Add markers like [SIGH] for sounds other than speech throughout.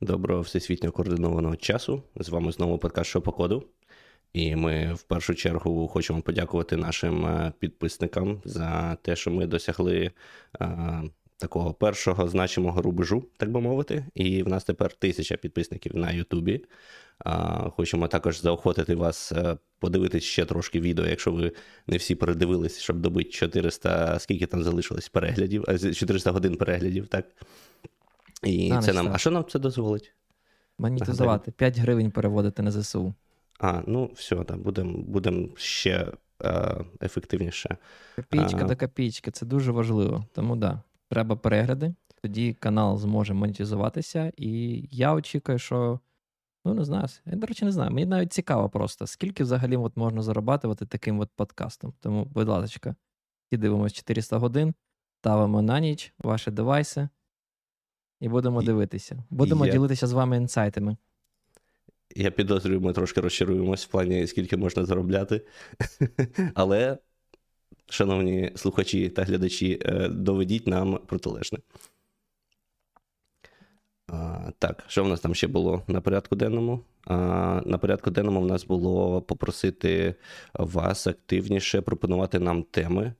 доброго всесвітньо координованого часу. З вами знову подкаст «Що по коду. І ми в першу чергу хочемо подякувати нашим е, підписникам за те, що ми досягли а, е, такого першого значимого рубежу, так би мовити. І в нас тепер тисяча підписників на Ютубі. Хочемо також заохотити вас е, подивитись ще трошки відео, якщо ви не всі передивились, щоб добити 400, скільки там залишилось переглядів, 400 годин переглядів, так? І а, це нам. А що нам це дозволить? Монетизувати. 5 гривень переводити на ЗСУ. А, ну все, так, будемо будем ще е, ефективніше. Копійка до копійки, це дуже важливо. Тому да, треба перегляди, тоді канал зможе монетизуватися, і я очікую, що. Ну, не знаю. Я, до речі, не знаю. Мені навіть цікаво просто, скільки взагалі от можна зарабатувати таким от подкастом. Тому, будь ласка, і дивимося 400 годин, ставимо на ніч ваші девайси і будемо дивитися. Будемо я... ділитися з вами інсайтами. Я підозрюю, ми трошки розчаруємось в плані, скільки можна заробляти. [LAUGHS] Але, шановні слухачі та глядачі, е, доведіть нам протилежне. Так, що в нас там ще було на порядку денному? На порядку денному в нас було попросити вас активніше пропонувати нам теми,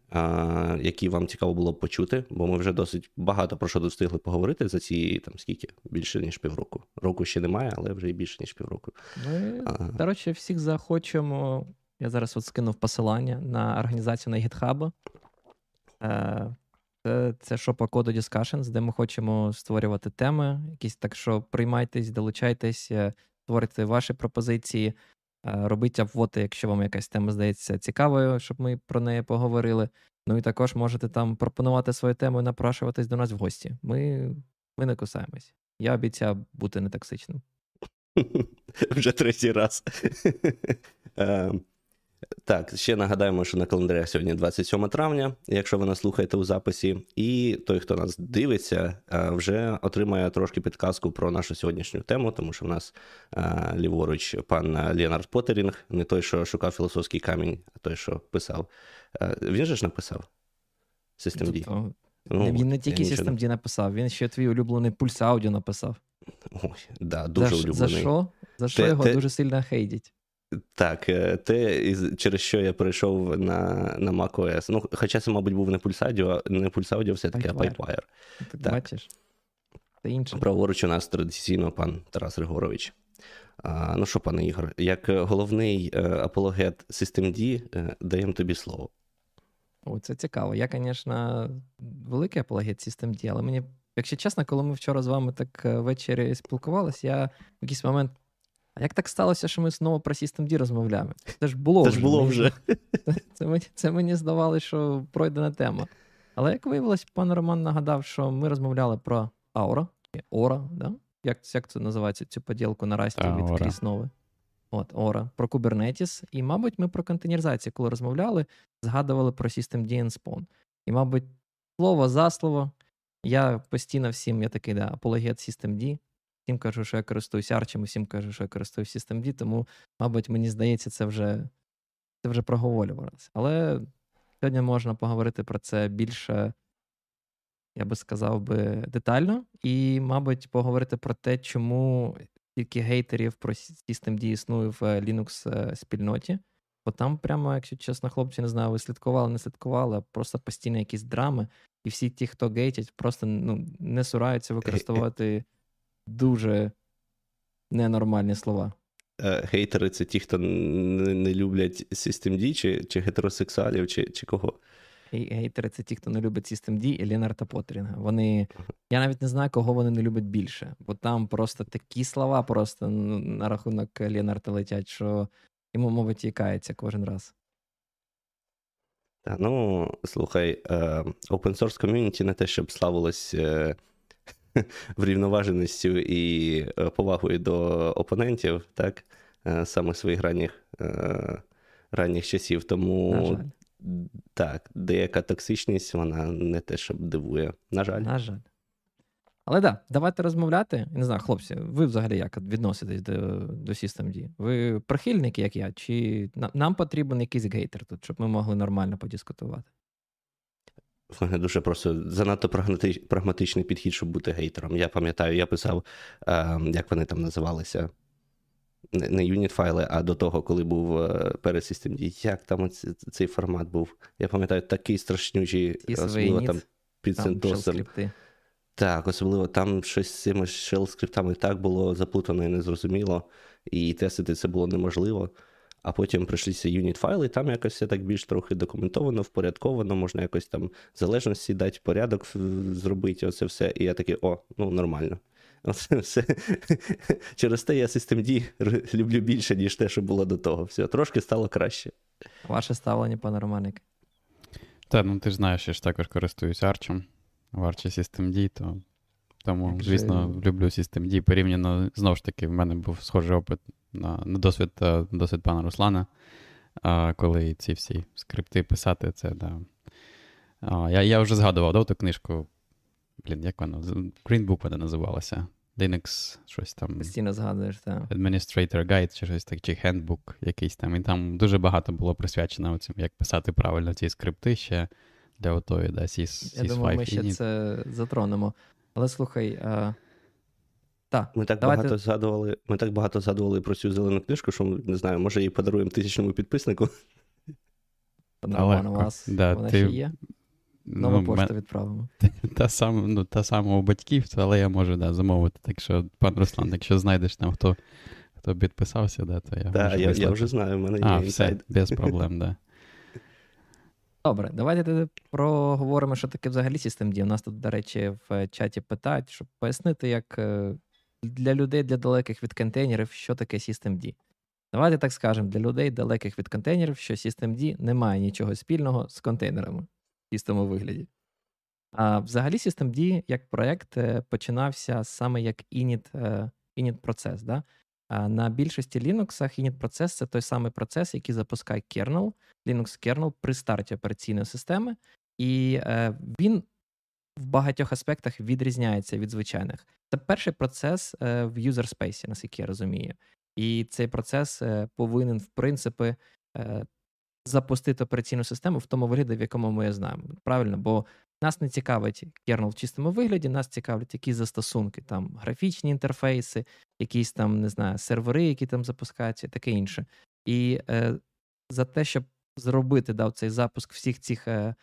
які вам цікаво було почути, бо ми вже досить багато про що встигли поговорити за ці там скільки більше ніж півроку. Року ще немає, але вже і більше ніж півроку. Ми, до речі, всіх захочемо. Я зараз от скинув посилання на організацію на GitHub. Е, це це Shop Code Discussions, де ми хочемо створювати теми. Якісь так що приймайтесь, долучайтесь, створюйте ваші пропозиції, е, робіть обводи, якщо вам якась тема здається цікавою, щоб ми про неї поговорили. Ну і також можете там пропонувати свою тему і напрашуватись до нас в гості. Ми ми не кусаємось. Я обіцяв бути нетоксичним. [LAUGHS] Вже третій раз. [LAUGHS] Так, ще нагадаємо, що на календарях сьогодні 27 травня, якщо ви нас слухаєте у записі, і той, хто нас дивиться, е, вже отримає трошки підказку про нашу сьогоднішню тему, тому що в нас е, ліворуч пан Леонард Потерінг, не той, що шукав філософський камінь, а той, що писав. Е, він же ж написав Systemd. Тобто, ну, Він не тільки Systemd написав, він ще твій улюблений пульс аудіо написав. Ой, да, дуже за, улюблений. За що? За що те, його те... дуже сильно хейтять? Так, е, те, через що я перейшов на на macOS. Ну, Хоча це, мабуть, був не Pulse не Pulse все-таки, а PipeWire. Так, так. Бачиш? Це інше. Праворуч у нас традиційно пан Тарас Григорович. А, Ну що, пане Ігор, як головний е, апологет Systemd, е, даємо тобі слово. О, це цікаво. Я, звісно, великий апологет Systemd, але мені, якщо чесно, коли ми вчора з вами так ввечері спілкувалися, я в якийсь момент а як так сталося, що ми знову про Systemd розмовляємо? Це ж було це вже. Було вже. Це, [LAUGHS] це, мені, це мені здавалося, що пройдена тема. Але як виявилось, пан Роман нагадав, що ми розмовляли про Aura, Ора, да? як як це називається цю поділку на расті від Кріснови? От, Ора, про Kubernetes. І, мабуть, ми про контейнеризацію, коли розмовляли, згадували про Systemd and Spawn. І, мабуть, слово за слово, я постійно всім я такий да, апологет Systemd, всім кажу, що я користуюся Арчем, всім кажу, що я користуюся Systemd, тому, мабуть, мені здається, це вже це вже проговорювалося. Але сьогодні можна поговорити про це більше, я би сказав би, детально, і, мабуть, поговорити про те, чому тільки гейтерів про Systemd існує в Linux е, спільноті. Бо там, прямо, якщо чесно, хлопці не знаю, ви слідкували, не слідкували, а просто постійно якісь драми, і всі ті, хто гейтять, просто ну, не сураються використовувати дуже ненормальні слова. Е, гейтери це ті, хто не люблять Systemd, чи чи гетеросексуалів, чи чи кого? Гейтери це ті, хто не любить Systemd і Лінарта Потрінга. Вони. Я навіть не знаю, кого вони не люблять більше, бо там просто такі слова просто на рахунок Лінарта летять, що йому, мабуть, тікається кожен раз. Та, ну, слухай, е, open source community не те, щоб славилось е, [LAUGHS] врівноваженістю і е, повагою до опонентів, так, е, саме своїх ранніх е, ранніх часів. Тому На жаль. так, деяка токсичність, вона не те, що дивує. На жаль. На жаль. Але так, да, давайте розмовляти. Не знаю, хлопці, ви взагалі як відноситесь до до Systemd? Ви прихильники, як я, чи нам потрібен якийсь гейтер тут, щоб ми могли нормально подискутувати? Мене дуже просто занадто прагматичний підхід, щоб бути гейтером. Я пам'ятаю, я писав, е, як вони там називалися. Не юніт файли, а до того, коли був е. Як там цей формат був? Я пам'ятаю, такий страшнючий, особливо там під синтосом. Так, особливо там щось з цими shell-скриптами так було заплутано і незрозуміло, і тестити це було неможливо. А потім прийшлися юніт файли, і там якось все так більш трохи документовано, впорядковано, можна якось там залежності дати, порядок зробити, оце все. І я такий, о, ну нормально. [LAUGHS] Оце все. Через те я Systemd люблю більше, ніж те, що було до того. Все, трошки стало краще. Ваше ставлення, пане Романик? Так, ну ти ж знаєш, я ж також користуюсь арчем в Arch Systemd, то тому, звісно, люблю Systemd. Порівняно, знову ж таки, в мене був схожий опит на, на досвід досвід пана Руслана, а, коли ці всі скрипти писати, це да. Я я вже згадував да, ту книжку. Блін, як вона? Green Book вона називалася. Linux, щось там. Постійно згадуєш, так. Administrator Guide, чи щось так, чи Handbook якийсь там. І там дуже багато було присвячено цим, як писати правильно ці скрипти ще для отої, да, SIS, Я думаю, ми ще це затронемо. Але слухай, а, так, Ми так давайте... багато згадували. Ми так багато згадували про цю зелену книжку, що не знаю, може її подаруємо тисячному підписнику. Але на вас да, вона ти... ще є. Нову ну, пошту відправимо. [LAUGHS] Та сама ну, та сама у батьків, але я можу да, замовити. Так що, пан Руслан, якщо знайдеш там, хто хто підписався, да, то я. Так, я я вже знаю, в мене є. А, все, без проблем, да. [LAUGHS] Добре, давайте тоді проговоримо, що таке взагалі Systemd. У нас тут, до речі, в чаті питають, щоб пояснити, як е, для людей для далеких від контейнерів, що таке Systemd. Давайте так скажемо, для людей далеких від контейнерів, що Systemd не має нічого спільного з контейнерами в чистому вигляді. А взагалі Systemd як проект е, починався саме як init, е, init процес. Да? На більшості Linux init процес це той самий процес, який запускає kernel, Linux kernel при старті операційної системи, і е, він в багатьох аспектах відрізняється від звичайних. Це перший процес е, в space, наскільки я розумію. І цей процес е, повинен, в принципі, е, запустити операційну систему в тому вигляді, в якому ми її знаємо. Правильно, бо нас не цікавить кернел в чистому вигляді, нас цікавлять якісь застосунки, там графічні інтерфейси, якісь там, не знаю, сервери, які там запускаються, і таке інше. І е, за те, щоб зробити да, цей запуск всіх цих е,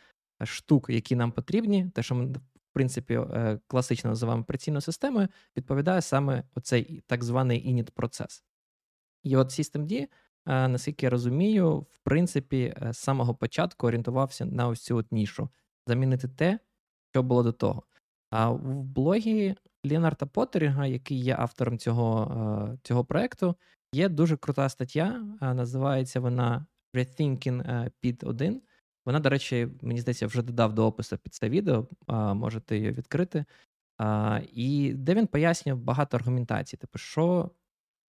штук, які нам потрібні, те, що ми, в принципі, е, класично називаємо операційною системою, відповідає саме оцей так званий init процес. І от Systemd, е, наскільки я розумію, в принципі, е, з самого початку орієнтувався на ось цю от нішу замінити те, що було до того. А в блогі Леонарда Поттерінга, який є автором цього цього проекту, є дуже крута стаття. Називається вона Rethinking під 1. Вона, до речі, мені здається, вже додав до опису під це відео, можете її відкрити. І де він пояснює багато аргументацій. Типу, що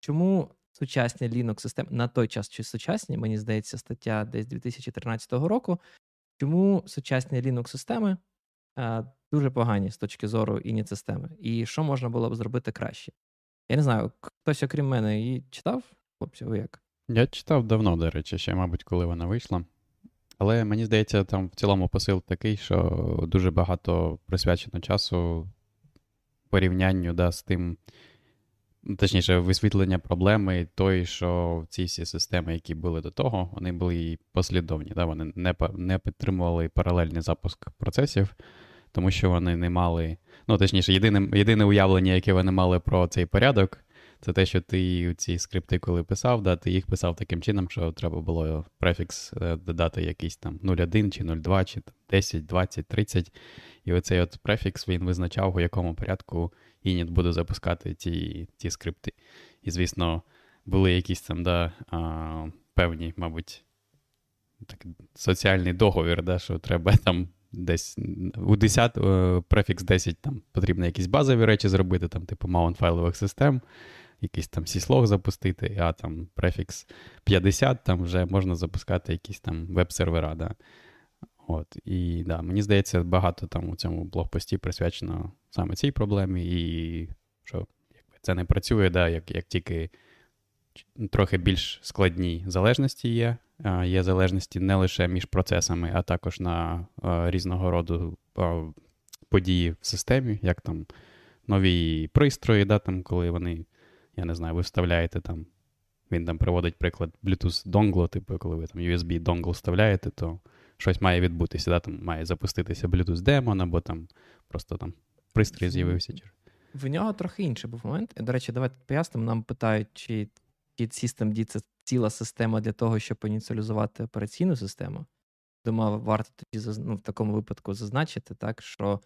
чому сучасні Linux системи на той час чи сучасні, мені здається, стаття десь 2013 року, чому сучасні Linux системи дуже погані з точки зору ініт системи, і що можна було б зробити краще? Я не знаю, хтось, окрім мене, її читав, хлопці, ви як? Я читав давно, до речі, ще, мабуть, коли вона вийшла. Але мені здається, там в цілому посил такий, що дуже багато присвячено часу порівнянню да, з тим, точніше, висвітлення проблеми той, що ці всі системи, які були до того, вони були послідовні. Да? Вони не не підтримували паралельний запуск процесів, тому що вони не мали. Ну, точніше, єдине єдине уявлення, яке вони мали про цей порядок, це те, що ти ці скрипти, коли писав, да, ти їх писав таким чином, що треба було префікс е, додати якийсь там 0,1 чи 0,2, чи 10, 20, 30. І оцей от префікс він визначав, у якому порядку Init буде запускати ті ті скрипти. І, звісно, були якісь там да, а, певні, мабуть, так, соціальний договір, да, що треба там десь у 10, е, префікс 10 там потрібно якісь базові речі зробити, там, типу mount файлових систем якийсь там syslog запустити, а там префікс 50, там вже можна запускати якісь там веб-сервера. Да. От, І да, мені здається, багато там у цьому блогпості присвячено саме цій проблемі, і що якби це не працює, да, як як тільки трохи більш складні залежності є, є залежності не лише між процесами, а також на різного роду події в системі, як там нові пристрої, да, там, коли вони, я не знаю, ви вставляєте там. Він там приводить приклад Bluetooth dongle, типу, коли ви там USB dongle вставляєте, то щось має відбутися, да, там має запуститися Bluetooth демон, або там просто там пристрій з'явився. В нього трохи інший був момент. До речі, давайте пояснимо. Нам питають, чи System D це ціла система для того, щоб ініціалізувати операційну систему. Думаю, варто тоді ну, в такому випадку зазначити, так, що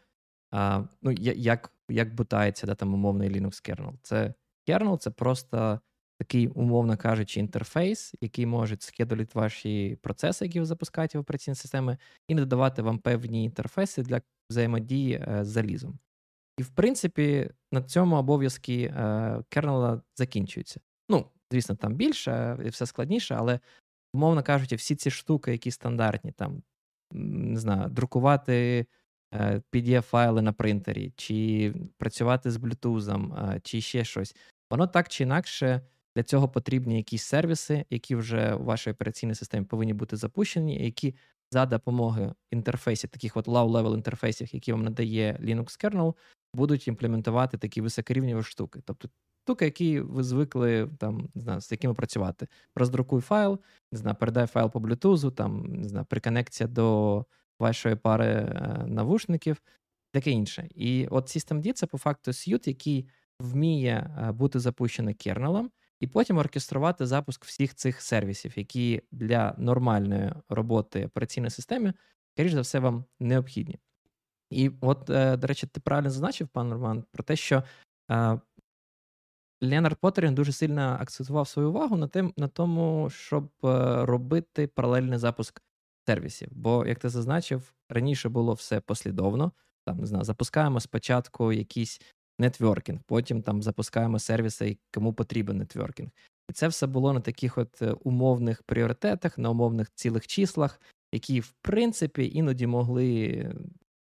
а, ну, як як бутається да, там умовний Linux kernel. Це kernel це просто такий, умовно кажучи, інтерфейс, який може скедулити ваші процеси, які ви запускаєте в операційні системи, і додавати вам певні інтерфейси для взаємодії е, з залізом. І, в принципі, на цьому обов'язки кернела закінчуються. Ну, звісно, там більше і все складніше, але, умовно кажучи, всі ці штуки, які стандартні, там, не знаю, друкувати PDF-файли на принтері, чи працювати з Bluetooth, чи ще щось, воно так чи інакше для цього потрібні якісь сервіси, які вже у вашій операційній системі повинні бути запущені, які за допомогою інтерфейсів, таких от low-level інтерфейсів, які вам надає Linux kernel, будуть імплементувати такі високорівневі штуки. Тобто штуки, які ви звикли там, не знаю, з якими працювати. Роздрукуй файл, не знаю, передай файл по Bluetooth, там, не знаю, приконекція до вашої пари е, навушників, таке інше. І от Systemd це по факту сьют, який вміє е, бути запущений кернелом, і потім оркеструвати запуск всіх цих сервісів, які для нормальної роботи операційної системи, скоріш за все, вам необхідні. І от, е, до речі, ти правильно зазначив, пан Роман, про те, що Леонард Поттерін дуже сильно акцентував свою увагу на тим, на тому, щоб робити паралельний запуск сервісів. Бо, як ти зазначив, раніше було все послідовно. Там не знаю, запускаємо спочатку якийсь нетворкінг, потім там запускаємо сервіси, кому потрібен нетворкінг. І це все було на таких от умовних пріоритетах, на умовних цілих числах, які, в принципі, іноді могли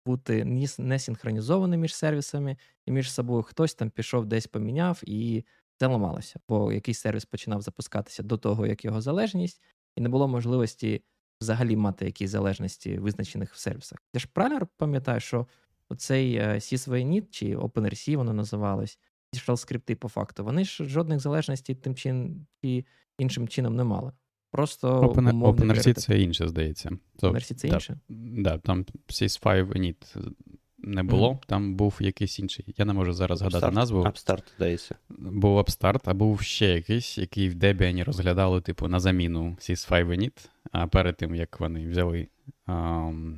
бути не синхронізовані між сервісами і між собою. Хтось там пішов, десь поміняв, і це ламалося, бо якийсь сервіс починав запускатися до того, як його залежність, і не було можливості взагалі мати якісь залежності, визначених в сервісах. Я ж правильно пам'ятаю, що оцей SysVNet, чи OpenRC воно називалось, ці shell скрипти по факту, вони ж жодних залежностей тим чин, чи іншим чином не мали. Просто Open, OpenRC це інше, здається. OpenRC це інше? Да, там CS5 init не було, mm-hmm. там був якийсь інший. Я не можу зараз згадати Upstart, назву. Upstart, здається. Був Upstart, а був ще якийсь, який в Debian розглядали, типу, на заміну sys5 init, а перед тим, як вони взяли um,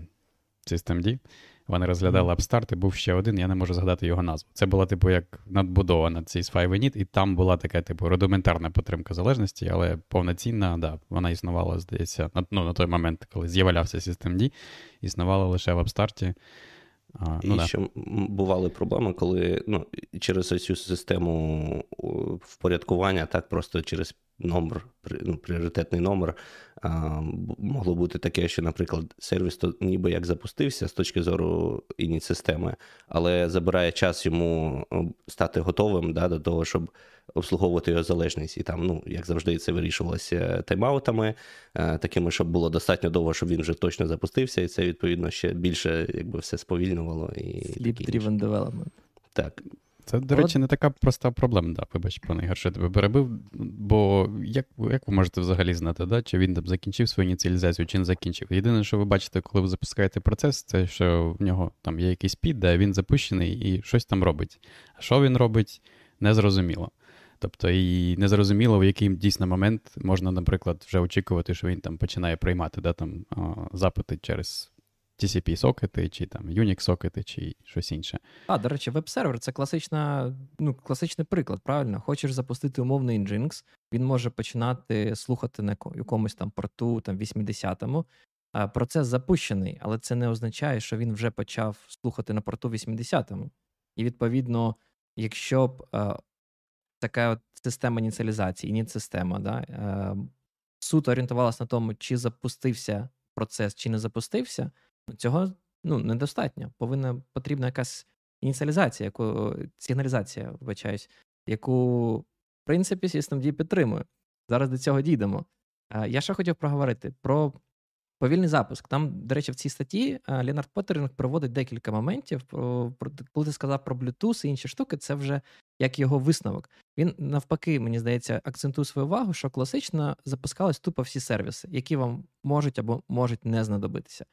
systemd, вони розглядали Upstart, і був ще один, я не можу згадати його назву. Це була, типу, як надбудова над цей Init, і там була така, типу, рудиментарна підтримка залежності, але повноцінна, да, вона існувала, здається, на, ну, на той момент, коли з'являвся Systemd, існувала лише в Upstart. А, ну, І да. ще бували проблеми, коли ну, через цю систему впорядкування, так просто через номер, ну, пріоритетний номер. А, Могло бути таке, що, наприклад, сервіс то ніби як запустився з точки зору ініт системи, але забирає час йому стати готовим да, до того, щоб обслуговувати його залежність. І там, ну, як завжди, це вирішувалося тайм-аутами, такими, щоб було достатньо довго, щоб він вже точно запустився, і це, відповідно, ще більше якби все сповільнювало. Sleep-driven development. Так. Це, до речі, не така проста проблема, да, вибач, пане Ігор, що тебе перебив. Бо як як ви можете взагалі знати, да, чи він там закінчив свою ініціалізацію, чи не закінчив? Єдине, що ви бачите, коли ви запускаєте процес, це що в нього там є якийсь під, де він запущений і щось там робить. А що він робить, незрозуміло. Тобто, і незрозуміло, в який дійсно момент можна, наприклад, вже очікувати, що він там починає приймати да, там, запити через TCP-сокети, чи там Unix-сокети, чи щось інше. А, до речі, веб-сервер це класична, ну, класичний приклад, правильно? Хочеш запустити умовний Nginx, він може починати слухати на якомусь там порту, там 80-му. Процес запущений, але це не означає, що він вже почав слухати на порту 80-му. І відповідно, якщо б е, така от система ініціалізації, ініт-система, да, е, суто орієнтувалася на тому, чи запустився процес, чи не запустився. Цього ну, недостатньо. Повинна потрібна якась ініціалізація, яку сигналізація, вибачаюсь, яку, в принципі, SystemD підтримує. Зараз до цього дійдемо. Я ще хотів проговорити про повільний запуск. Там, до речі, в цій статті Леонард Поттерінг проводить декілька моментів. Коли ти сказав про Bluetooth і інші штуки, це вже як його висновок. Він навпаки, мені здається, акцентує свою увагу, що класично запускались тупо всі сервіси, які вам можуть або можуть не знадобитися.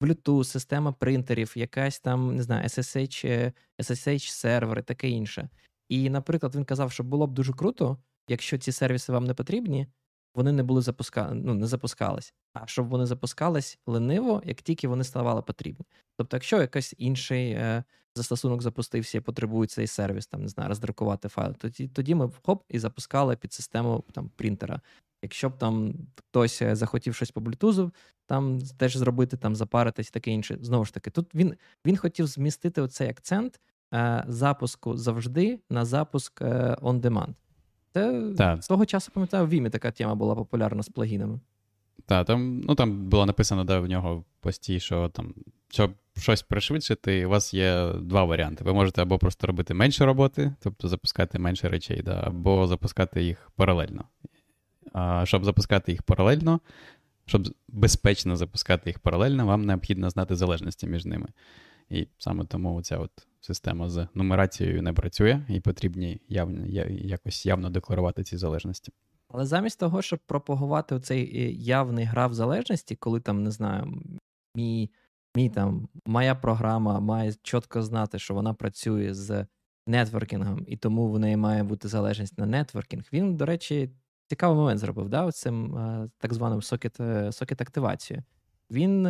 Bluetooth, система принтерів, якась там, не знаю, SSH, SSH сервери, таке інше. І, наприклад, він казав, що було б дуже круто, якщо ці сервіси вам не потрібні, вони не були запуска... ну, не запускались. А щоб вони запускались лениво, як тільки вони ставали потрібні. Тобто, якщо якийсь інший е, застосунок запустився і потребує цей сервіс, там не знаю, роздрукувати файл, тоді тоді ми хоп і запускали під систему там принтера. Якщо б там хтось е, захотів щось по блютузу, там теж зробити, там запаритись, таке інше. Знову ж таки, тут він він хотів змістити оцей акцент е, запуску завжди на запуск е, on demand. Це так. з того часу, пам'ятаю, в Вімі така тема була популярна з плагінами. Так, там ну, там було написано да, в нього пості, що там, щоб щось пришвидшити, у вас є два варіанти. Ви можете або просто робити менше роботи, тобто запускати менше речей, да, або запускати їх паралельно. Щоб запускати їх паралельно, щоб безпечно запускати їх паралельно, вам необхідно знати залежності між ними. І саме тому ця от система з нумерацією не працює, і потрібні явно, якось явно декларувати ці залежності. Але замість того, щоб пропагувати оцей е, явний граф залежності, коли там, не знаю, мій, мій там, моя програма має чітко знати, що вона працює з нетворкінгом, і тому в неї має бути залежність на нетворкінг, він, до речі, цікавий момент зробив, да, цим е, так званим сокет, е, сокет активацією. Він,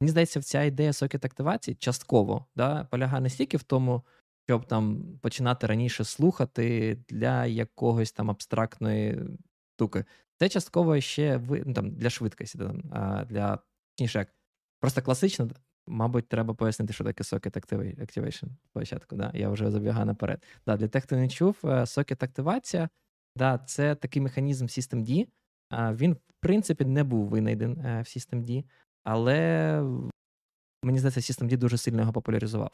мені здається, ця ідея сокет активації частково да, полягає не стільки в тому, щоб там починати раніше слухати для якогось там абстрактної штуки. Це частково ще ну, там, для швидкості, для точніше, просто класично, мабуть, треба пояснити, що таке Socket Activation спочатку. Да? Я вже забігаю наперед. Да, Для тих, хто не чув, е, Socket активація да, це такий механізм Systemd. Він, в принципі, не був винайден е, в Systemd, але мені здається, Systemd дуже сильно його популяризував.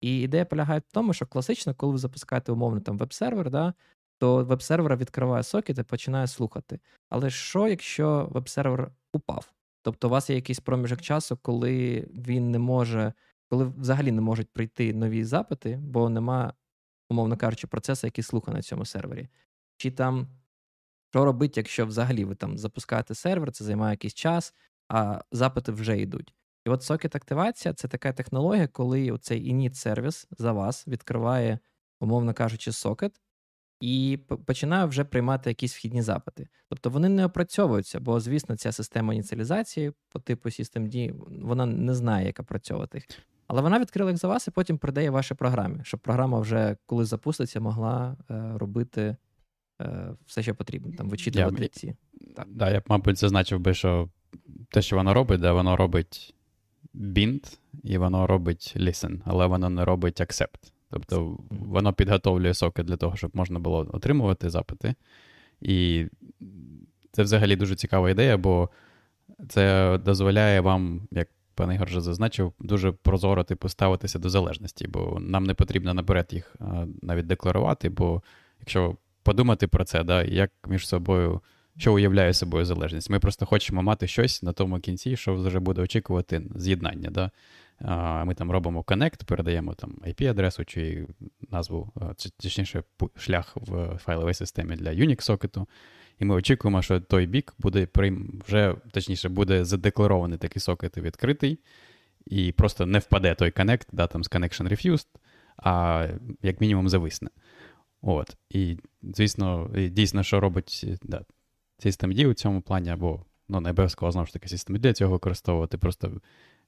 І ідея полягає в тому, що класично, коли ви запускаєте умовно там веб-сервер, да, то веб-сервер відкриває сокет і починає слухати. Але що, якщо веб-сервер упав? Тобто у вас є якийсь проміжок часу, коли він не може, коли взагалі не можуть прийти нові запити, бо нема, умовно кажучи, процесу, який слухає на цьому сервері. Чи там що робити, якщо взагалі ви там запускаєте сервер, це займає якийсь час, а запити вже йдуть. І от сокет активація це така технологія, коли цей init сервіс за вас відкриває, умовно кажучи, сокет, і починаю вже приймати якісь вхідні запити. Тобто вони не опрацьовуються, бо, звісно, ця система ініціалізації по типу systemd, вона не знає, як опрацьовувати їх. Але вона відкрила їх за вас і потім передає вашій програмі, щоб програма вже, коли запуститься, могла е, робити все, що потрібно, там вичитувати я, ці. Так, да, я б, мабуть, зазначив би, що те, що воно робить, да, воно робить bind і воно робить listen, але воно не робить accept. Тобто воно підготовлює соки для того, щоб можна було отримувати запити. І це взагалі дуже цікава ідея, бо це дозволяє вам, як пан Ігор вже зазначив, дуже прозоро типу, ставитися до залежності, бо нам не потрібно наперед їх навіть декларувати, бо якщо подумати про це, да, як між собою. Що уявляє собою залежність? Ми просто хочемо мати щось на тому кінці, що вже буде очікувати з'єднання. Да? Ми там робимо connect, передаємо там IP-адресу чи назву, чи точніше, шлях в файловій системі для Unix-сокету. І ми очікуємо, що той бік буде вже, точніше, буде задекларований такий сокет відкритий, і просто не впаде той connect, да, там з connection refused, а як мінімум зависне. От. І, звісно, дійсно, що робить да, Systemd у цьому плані, або ну, не обов'язково знову ж таки Systemd цього використовувати. Просто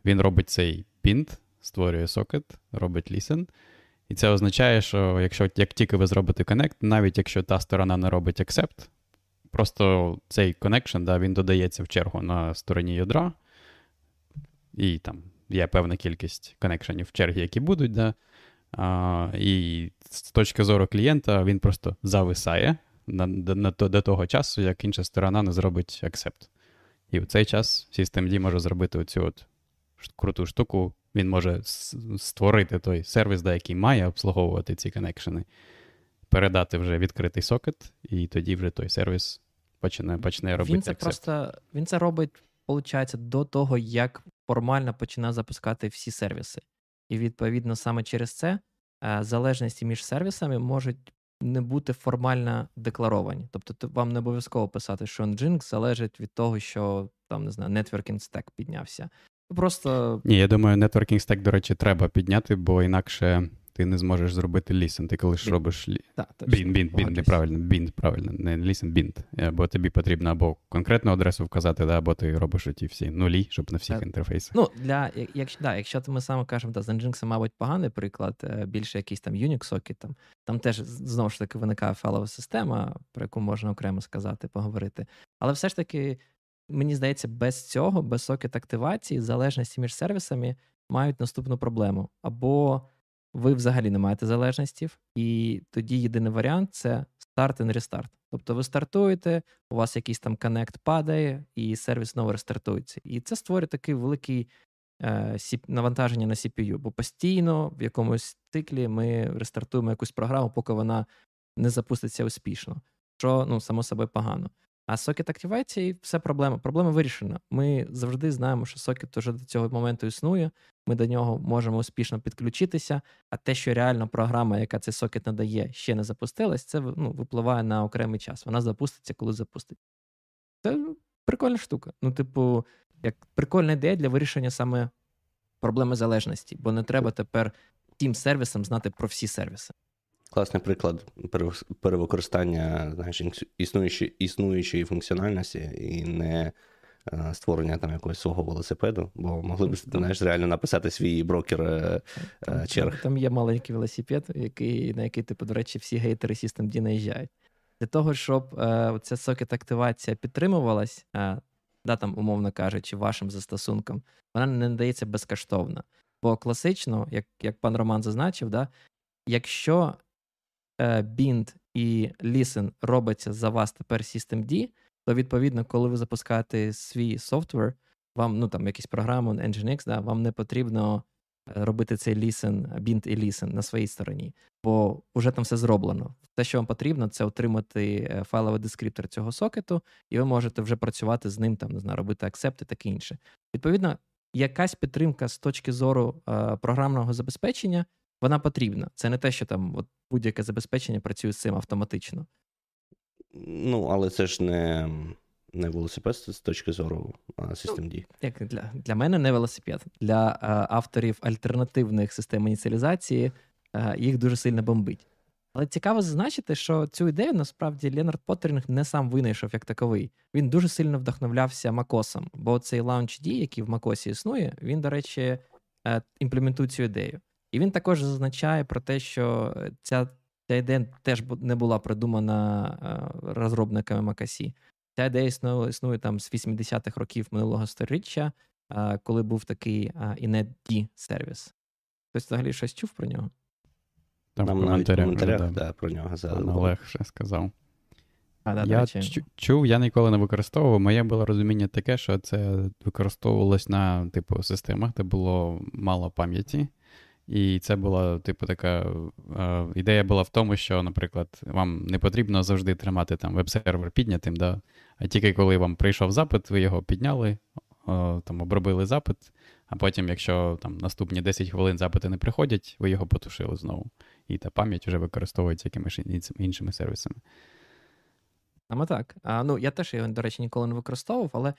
він робить цей pint, створює сокет, робить listen. І це означає, що якщо як тільки ви зробите connect, навіть якщо та сторона не робить accept, просто цей connection, да, він додається в чергу на стороні ядра, і там є певна кількість коннекшенів в чергі, які будуть. Да, а, І з точки зору клієнта він просто зависає на, на, на, до того часу, як інша сторона не зробить accept. І в цей час Systemd може зробити оцю от круту штуку, він може створити той сервіс, да, який має обслуговувати ці коннекшени, передати вже відкритий сокет, і тоді вже той сервіс почне почне робити. Він це просто він це робить, виходить, до того, як формально починає запускати всі сервіси. І відповідно саме через це е, залежності між сервісами можуть не бути формально декларовані. Тобто, вам не обов'язково писати, що Nginx залежить від того, що там не знаю, networking stack піднявся. Просто ні, я думаю, networking stack, до речі, треба підняти, бо інакше ти не зможеш зробити listen. Ти коли ж робиш лі... бін, бін, бін, неправильно, бін, правильно, не listen, бінд. Бо тобі потрібно або конкретну адресу вказати, да, або ти робиш ті всі нулі, щоб на всіх інтерфейсах. Ну, для, якщо да, якщо ми саме кажемо, да, з Nginx, мабуть, поганий приклад, е, більше якийсь там Unix сокет, там, там теж знову ж таки виникає файлова система, про яку можна окремо сказати, поговорити. Але все ж таки. Мені здається, без цього, без socket активації, залежності між сервісами мають наступну проблему. Або ви взагалі не маєте залежностів, і тоді єдиний варіант це старт і рестарт. Тобто ви стартуєте, у вас якийсь там connect падає, і сервіс знову рестартується. І це створює такий великий е, навантаження на CPU, бо постійно в якомусь циклі ми рестартуємо якусь програму, поки вона не запуститься успішно, що ну, само собою погано. А сокет активації все проблема. Проблема вирішена. Ми завжди знаємо, що сокет вже до цього моменту існує. Ми до нього можемо успішно підключитися. А те, що реально програма, яка цей сокет надає, ще не запустилась, це ну, випливає на окремий час. Вона запуститься, коли запустить. Це прикольна штука. Ну, типу, як прикольна ідея для вирішення саме проблеми залежності, бо не треба тепер тим сервісам знати про всі сервіси. Класний приклад перевикористання знаєш, існуючої існуючої функціональності і не е, створення там якогось свого велосипеду, бо могли б знаєш, реально написати свій брокер е, там, е, черг. Там є маленький велосипед, який, на який, типу, до речі, всі гейтери Systemd наїжджають. Для того, щоб е, ця сокет активація підтримувалась, е, да, там, умовно кажучи, вашим застосунком, вона не надається безкоштовно. Бо класично, як як пан Роман зазначив, да, якщо bind і listen робиться за вас тепер systemd, то відповідно, коли ви запускаєте свій софтвер, вам ну там якісь програму Nginx, да, вам не потрібно е, робити цей listen, bind і listen на своїй стороні, бо вже там все зроблено. Те, що вам потрібно, це отримати е, файловий дескриптор цього сокету, і ви можете вже працювати з ним, там не знаю, робити акцепти, таке інше. Відповідно, якась підтримка з точки зору е, програмного забезпечення вона потрібна. Це не те, що там от будь-яке забезпечення працює з цим автоматично. Ну, але це ж не не велосипед з точки зору систем дій. Ну, як для для мене не велосипед. Для а, авторів альтернативних систем ініціалізації а, їх дуже сильно бомбить. Але цікаво зазначити, що цю ідею насправді Ленард Поттерінг не сам винайшов як таковий. Він дуже сильно вдохновлявся Макосом, бо цей LaunchD, який в Макосі існує, він, до речі, е, імплементує цю ідею. І він також зазначає про те, що е, ця ця ідея теж не була придумана е, розробниками Макасі. Ця ідея існує, існує там з 80-х років минулого сторіччя, е, коли був такий inet сервіс. Хтось взагалі щось чув про нього? Там Нам в коментарях, коментарях да, про нього згадували. Олег ще сказав. А, да, я чув, я ніколи не використовував. Моє було розуміння таке, що це використовувалось на типу системах, де було мало пам'яті. І це була, типу, така е, ідея була в тому, що, наприклад, вам не потрібно завжди тримати там веб-сервер піднятим, да? а тільки коли вам прийшов запит, ви його підняли, е, там обробили запит, а потім, якщо там наступні 10 хвилин запити не приходять, ви його потушили знову. І та пам'ять вже використовується якимись іншими сервісами. Саме так. А, Ну, я теж його, до речі, ніколи не використовував, але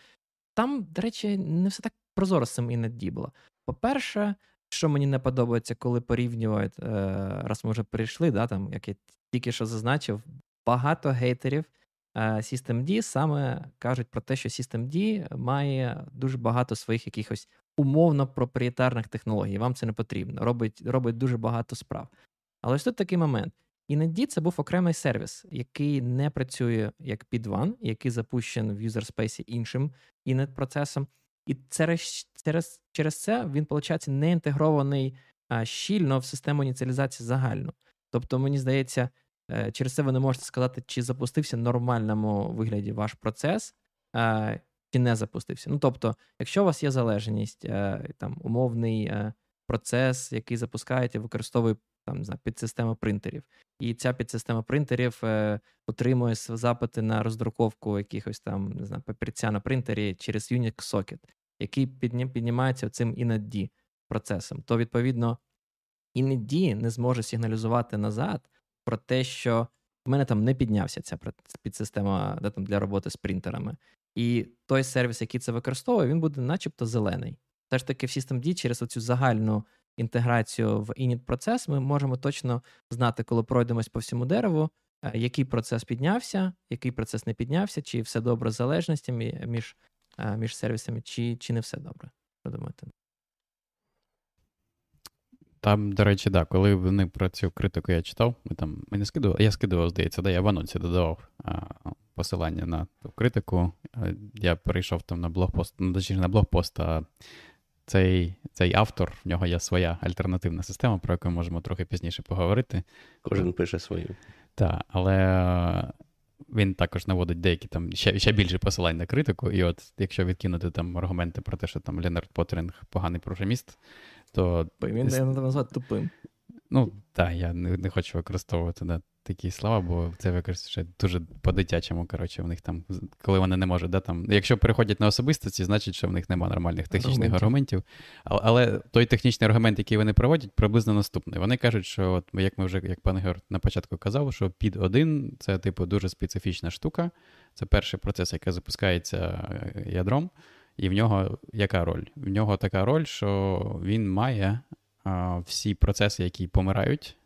там, до речі, не все так прозоро з цим іноді було. По-перше, що мені не подобається, коли порівнюють, е, раз ми вже прийшли, да, там, як я тільки що зазначив, багато гейтерів е, Systemd саме кажуть про те, що Systemd має дуже багато своїх якихось умовно проприєтарних технологій. Вам це не потрібно. Робить робить дуже багато справ. Але ось тут такий момент. Іноді це був окремий сервіс, який не працює як P2, який запущений в юзерспейсі іншим інет процесом. І через через, через це він, виходить, не інтегрований а, щільно в систему ініціалізації загальну. Тобто, мені здається, е, через це ви не можете сказати, чи запустився в нормальному вигляді ваш процес, а, чи не запустився. Ну, тобто, якщо у вас є залежність, а, е, там умовний е, процес, який запускаєте, використовує там не знаю, підсистема принтерів. І ця підсистема принтерів е, отримує запити на роздруковку якихось там не знаю, папірця на принтері через Unix Socket, який піднімається цим inetd процесом. То, відповідно, inetd не зможе сигналізувати назад про те, що в мене там не піднявся ця підсистема де, там, для роботи з принтерами. І той сервіс, який це використовує, він буде начебто зелений. Все ж таки, в systemd через оцю загальну інтеграцію в init процес ми можемо точно знати, коли пройдемось по всьому дереву, е, який процес піднявся, який процес не піднявся, чи все добре з залежностями між між сервісами, чи чи не все добре. Що думаєте? Там, до речі, да, коли вони про цю критику я читав, ми там мені скидував, я скидував, здається, да, я в анонсі додавав а, посилання на ту критику. Я перейшов там на блогпост, ну, точніше, на блогпост, а цей цей автор, в нього є своя альтернативна система, про яку ми можемо трохи пізніше поговорити. Кожен пише свою. Так, але він також наводить деякі там ще ще більше посилань на критику. І от якщо відкинути там аргументи про те, що там Ленард Поттеринг поганий програміст, то. Він не назвати тупим. Ну, так, я не не хочу використовувати да, такі слова, бо це використовує дуже по-дитячому. Коротше, в них там, коли вони не можуть, да, там, якщо переходять на особистості, значить, що в них немає нормальних технічних аргументів. Але, але той технічний аргумент, який вони проводять, приблизно наступний. Вони кажуть, що, от, як ми вже, як пан Георг на початку казав, що під один це, типу, дуже специфічна штука. Це перший процес, який запускається е, ядром. І в нього яка роль? В нього така роль, що він має а, всі процеси, які помирають.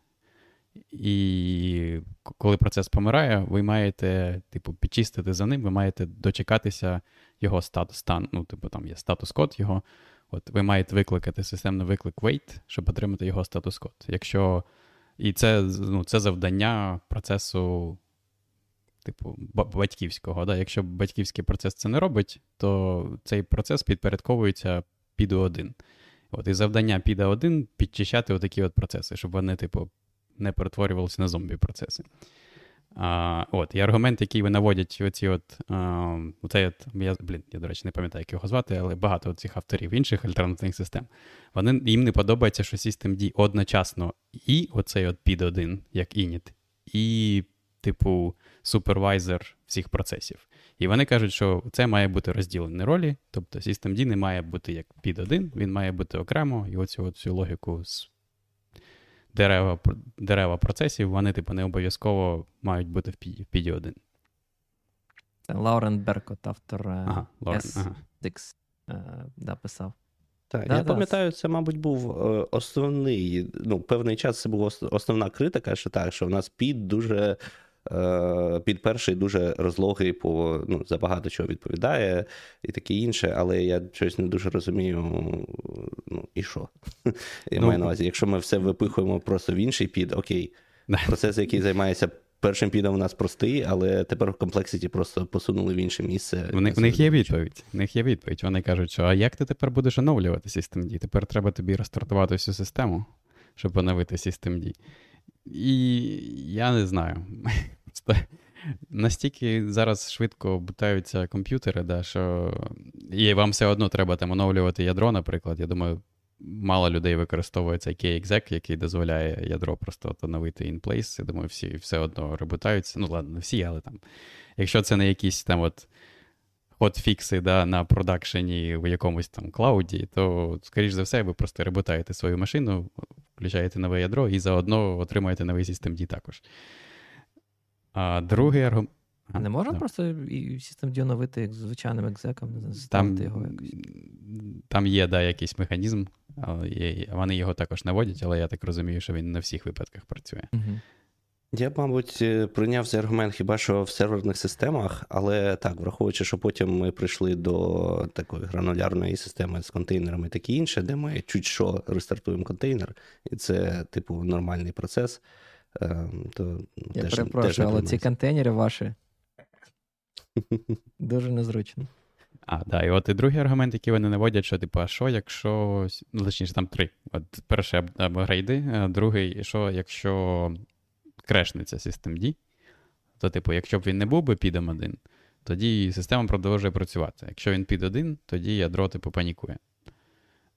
І коли процес помирає, ви маєте, типу, підчистити за ним, ви маєте дочекатися його статус стан. Ну, типу, там є статус-код його. От ви маєте викликати системний виклик wait, щоб отримати його статус-код. Якщо. І це ну, це завдання процесу, типу, батьківського. Да? Якщо батьківський процес це не робить, то цей процес підпорядковується під 1 От, І завдання піда 1 підчищати отакі от процеси, щоб вони, типу, не перетворювалися на зомбі процеси. А, От, І аргумент, який ви наводять, оці от, оцей от, я, блін, я, до речі, не пам'ятаю, як його звати, але багато цих авторів інших альтернативних систем, вони, їм не подобається, що Systemd одночасно і оцей от під 1 як init, і, типу, супервайзер всіх процесів. І вони кажуть, що це має бути розділені ролі, тобто Systemd не має бути як під один, він має бути окремо, і оцю цю логіку з дерева дерева процесів, вони, типу, не обов'язково мають бути в pd 1 Лаурен Беркот, автор е, ага, S6, ага. Е, да, писав. Так, да, Я да, пам'ятаю, це, мабуть, був е, основний. Ну, певний час це була основна критика, що так, що в нас під дуже під перший дуже розлогий по ну, за багато чого відповідає і таке інше, але я щось не дуже розумію. Ну і що? Я ну, маю на увазі, якщо ми все випихуємо просто в інший під, окей, [LAUGHS] процес, який займається. Першим підом у нас простий, але тепер в комплексіті просто посунули в інше місце. В них, в них є відповідь. В них є відповідь. Вони кажуть, що а як ти тепер будеш оновлювати Systemd? Тепер треба тобі розстартувати всю систему, щоб оновити Systemd. І я не знаю. [LAUGHS] Настільки зараз швидко бутаються комп'ютери, да, що і вам все одно треба там оновлювати ядро, наприклад. Я думаю, мало людей використовує цей KExec, який дозволяє ядро просто оновити in place. Я думаю, всі все одно ребутаються. Ну, ладно, не всі, але там. Якщо це не якісь там от хотфікси да, на продакшені в якомусь там клауді, то, скоріш за все, ви просто ребутаєте свою машину, включаєте нове ядро і заодно отримаєте новий Systemd також. А другий аргумент. А не можна да. просто і Systemd оновити як звичайним екзеком, там, його якось? Там є, да, якийсь механізм, але вони його також наводять, але я так розумію, що він на всіх випадках працює. Угу. Я, мабуть, е, прийняв цей аргумент хіба що в серверних системах, але так, враховуючи, що потім ми прийшли до такої гранулярної системи з контейнерами і таке інше, де ми чуть що рестартуємо контейнер, і це, типу, нормальний процес. Ем, то Я теж, перепрошую, теж але ці контейнери ваші [LAUGHS] дуже незручно. А, да, і от і другий аргумент, який вони наводять, що, типу, а що, якщо. Ну, точніше, там три. От Перший апгрейди, а другий, що якщо крешнеться Systemd, то, типу, якщо б він не був би підом один, тоді система продовжує працювати. Якщо він під один, тоді ядро типу панікує.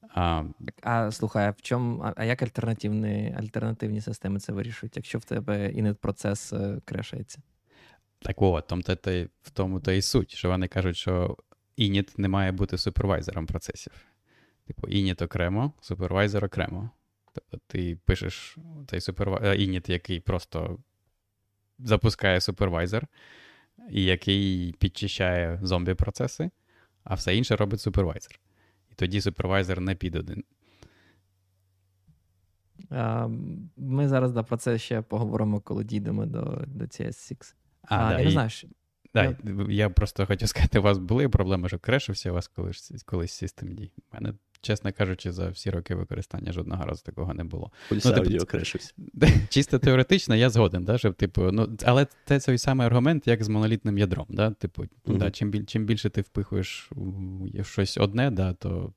А а слухай, а в чому, а, а як альтернативні альтернативні системи це вирішують, якщо в тебе інет процес е, крешається? Так от, в тому то і суть, що вони кажуть, що ініт не має бути супервайзером процесів. Типу, ініт окремо, супервайзер окремо. Тобто ти пишеш цей супервайзер, ініт, який просто запускає супервайзер, і який підчищає зомбі-процеси, а все інше робить супервайзер. І тоді супервайзер не під один. Ми зараз да, про це ще поговоримо, коли дійдемо до до CS6. А, а да, я і... не знаю. Да, я... я просто хотів [LAUGHS] сказати, у вас були проблеми, що крешився у вас колись колись System У мене чесно кажучи, за всі роки використання жодного разу такого не було. Ну, типу, крешився. [LAUGHS] Чисто теоретично, я згоден, да, що, типу, ну, але це той самий аргумент, як з монолітним ядром. Да? Типу, mm-hmm. да, Чим біль, чим більше ти впихуєш в щось одне, да, то.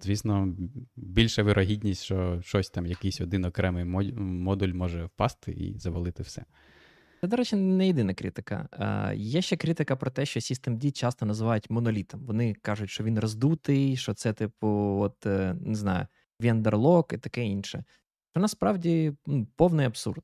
Звісно, більша вирогідність, що щось там, якийсь один окремий модуль може впасти і завалити все. Це, до речі, не єдина критика. Є ще критика про те, що Systemd часто називають монолітом. Вони кажуть, що він роздутий, що це, типу, от, е, не знаю, вендерлок і таке інше. Що насправді повний абсурд.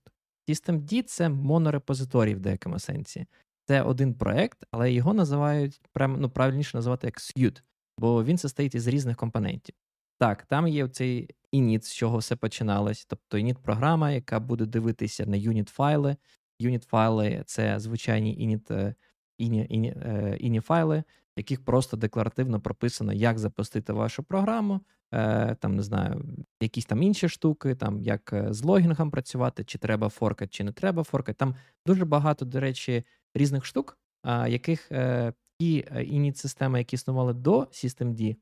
Systemd — це монорепозиторій в деякому сенсі. Це один проект, але його називають ну, правильніше називати як Suite, бо він состоїть із різних компонентів. Так, там є цей init, з чого все починалось, тобто init програма, яка буде дивитися на юніт файли, Юніт файли це звичайні init, іні, іні, іні файли, в яких просто декларативно прописано, як запустити вашу програму, е, там не знаю, якісь там інші штуки, там як е, з логінгом працювати, чи треба форкати, чи не треба форкати. Там дуже багато, до речі, різних штук, яких е, ті ініт-системи, які існували до Systemd,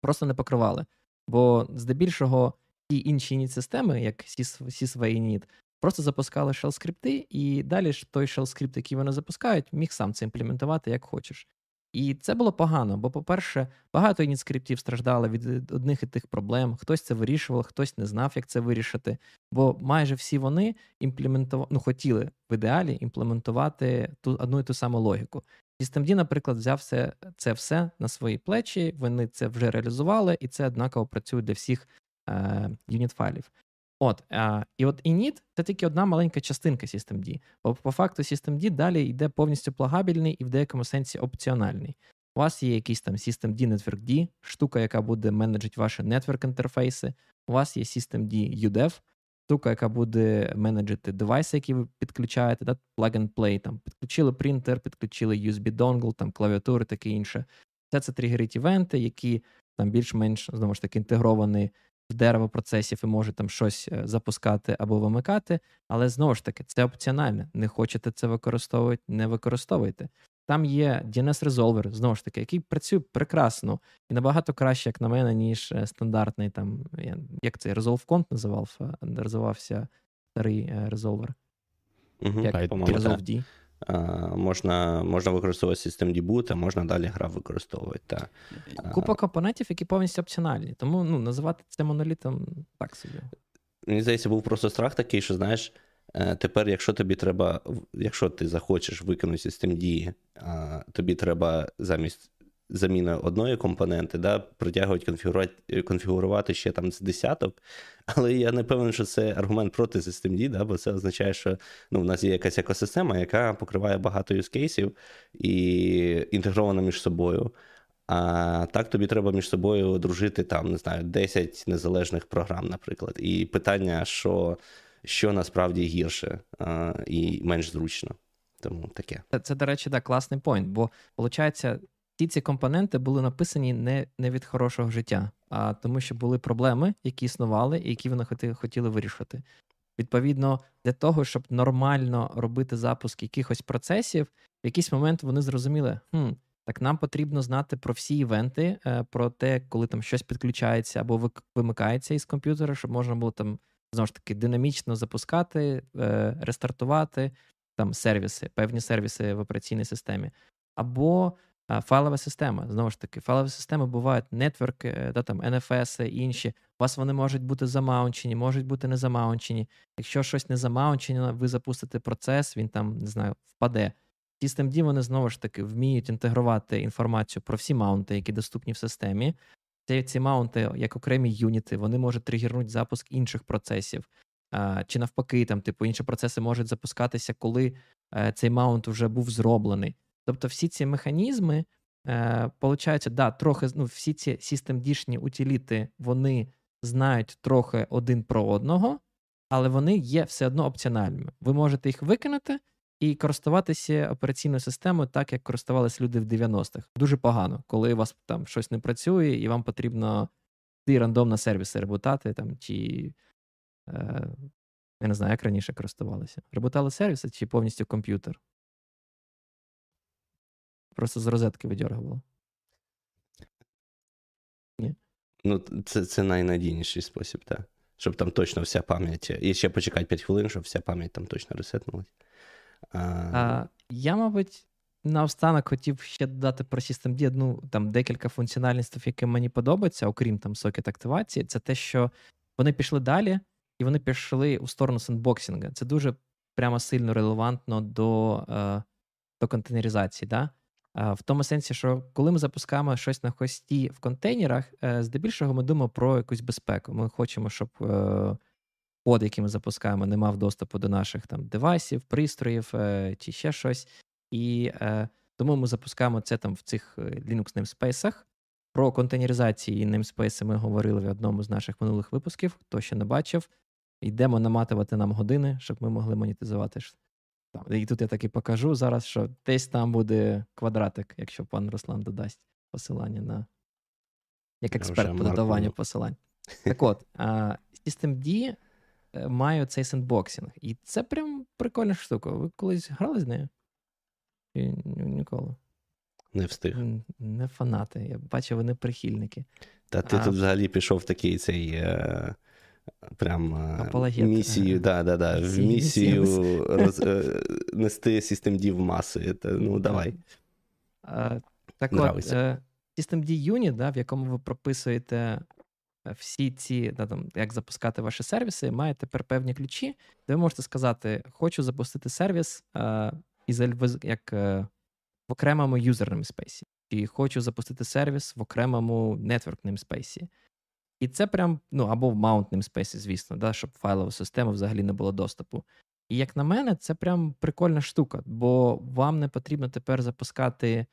просто не покривали. Бо здебільшого ті інші ініт-системи, як SysV init, Просто запускали shell скрипти, і далі ж той shell скрипт, який вони запускають, міг сам це імплементувати як хочеш. І це було погано, бо, по-перше, багато ініт-скриптів страждали від одних і тих проблем. Хтось це вирішував, хтось не знав, як це вирішити. Бо майже всі вони імплементували, ну, хотіли в ідеалі імплементувати ту одну і ту саму логіку. Systemd, наприклад, взяв це, це все на свої плечі, вони це вже реалізували, і це однаково працює для всіх е, юніт-файлів. От, а, І от init — це тільки одна маленька частинка systemd. Бо по факту systemd далі йде повністю плагабельний і в деякому сенсі опціональний. У вас є якийсь там systemd Network D, штука, яка буде менеджити ваші network інтерфейси. У вас є systemd UDEV, штука, яка буде менеджити девайси, які ви підключаєте, да, plug and play, там, підключили принтер, підключили USB dongle, там, клавіатури, таке інше. Все це тригерить івенти, які там більш-менш знову ж таки інтегровані в дерево процесів і може там щось е, запускати або вимикати, але знову ж таки, це опціональне. Не хочете це використовувати, не використовуйте. Там є DNS Resolver, знову ж таки, який працює прекрасно і набагато краще, як на мене, ніж е, стандартний там, як цей ResolveCont називав, е, називався старий резолвер. Угу, як ResolveD можна можна використовувати System Debut, а можна далі гра використовувати. Та. Купа компонентів, які повністю опціональні. Тому ну, називати це монолітом так собі. Мені здається, був просто страх такий, що знаєш. Е, тепер, якщо тобі треба, якщо ти захочеш викинути систем дії, тобі треба замість заміна одної компоненти, да, притягувати, конфігурувати конфігурувати ще там з десяток. Але я не певен, що це аргумент проти SystemD, да, бо це означає, що ну, в нас є якась екосистема, яка покриває багато юзкейсів і інтегрована між собою. А так тобі треба між собою дружити там, не знаю, 10 незалежних програм, наприклад. І питання, що що насправді гірше а, і менш зручно. Тому таке. Це до речі, да, класний пойнт, бо виходить, всі ці компоненти були написані не не від хорошого життя, а тому, що були проблеми, які існували, і які вони хотіли вирішити. Відповідно, для того, щоб нормально робити запуск якихось процесів, в якийсь момент вони зрозуміли, хм, так нам потрібно знати про всі івенти, е, про те, коли там щось підключається або вимикається із комп'ютера, щоб можна було там знову ж таки динамічно запускати, е, рестартувати там сервіси, певні сервіси в операційній системі. Або Файлова система. Знову ж таки, файлові системи бувають нетворки, да, там, NFS і інші. У вас вони можуть бути замаунчені, можуть бути не замаунчені. Якщо щось не замаунчено, ви запустите процес, він там, не знаю, впаде. Systemd вони знову ж таки вміють інтегрувати інформацію про всі маунти, які доступні в системі. ці, ці маунти, як окремі юніти, вони можуть тригернути запуск інших процесів. А, Чи навпаки, там, типу, інші процеси можуть запускатися, коли е, цей маунт вже був зроблений. Тобто, всі ці механізми, е, да, трохи ну, всі ці системдішні утиліти, вони знають трохи один про одного, але вони є все одно опціональними. Ви можете їх викинути і користуватися операційною системою так, як користувалися люди в 90-х. Дуже погано, коли у вас там щось не працює, і вам потрібно ті рандомно сервіси ребутати там, чи. Е, я не знаю, як раніше користувалися. Ребутали сервіси чи повністю комп'ютер? Просто з розетки видергувало. Ні. Ну, це це найнадійніший спосіб, так. Щоб там точно вся пам'ять. І ще почекати 5 хвилин, щоб вся пам'ять там точно ресетнулась. А... А, Я, мабуть, наостанок хотів ще додати про SystemD ну, там декілька функціональностей, які мені подобаються, окрім там сокет активації, це те, що вони пішли далі, і вони пішли у сторону сендбоксінга. Це дуже прямо сильно релевантно до е, до контейнеризації. Да? В тому сенсі, що коли ми запускаємо щось на хості в контейнерах, е, здебільшого ми думаємо про якусь безпеку. Ми хочемо, щоб е, код, який ми запускаємо, не мав доступу до наших там девайсів, пристроїв е, чи ще щось. І тому ми запускаємо це там в цих Linux namespace Про контейнеризації namespace ми говорили в одному з наших минулих випусків. Хто ще не бачив, йдемо наматувати нам години, щоб ми могли монетизувати і тут я таки покажу зараз, що десь там буде квадратик, якщо пан Руслан додасть посилання на як експерт по додаванню посилань. [LAUGHS] Так от, SystemD е, має цей сендбоксинг. І це прям прикольна штука. Ви колись грали з нею? Ніколи. Не встиг. Не фанати. Я бачу, вони прихильники. Та ти а... тут взагалі пішов такий цей. Е прям Апологет. місію, да, да, да, в місію [LAUGHS] роз, е, нести SystemD в маси. Та, ну, давай. А, так Нравиться. от, е, SystemD Unit, да, в якому ви прописуєте е, всі ці, да, там, як запускати ваші сервіси, має тепер певні ключі, де ви можете сказати: хочу запустити сервіс а, із як в окремому user namespace, і хочу запустити сервіс в окремому network namespace. І це прям, ну, або в Mount namespace, звісно, да, щоб файлова система взагалі не було доступу. І як на мене, це прям прикольна штука, бо вам не потрібно тепер запускати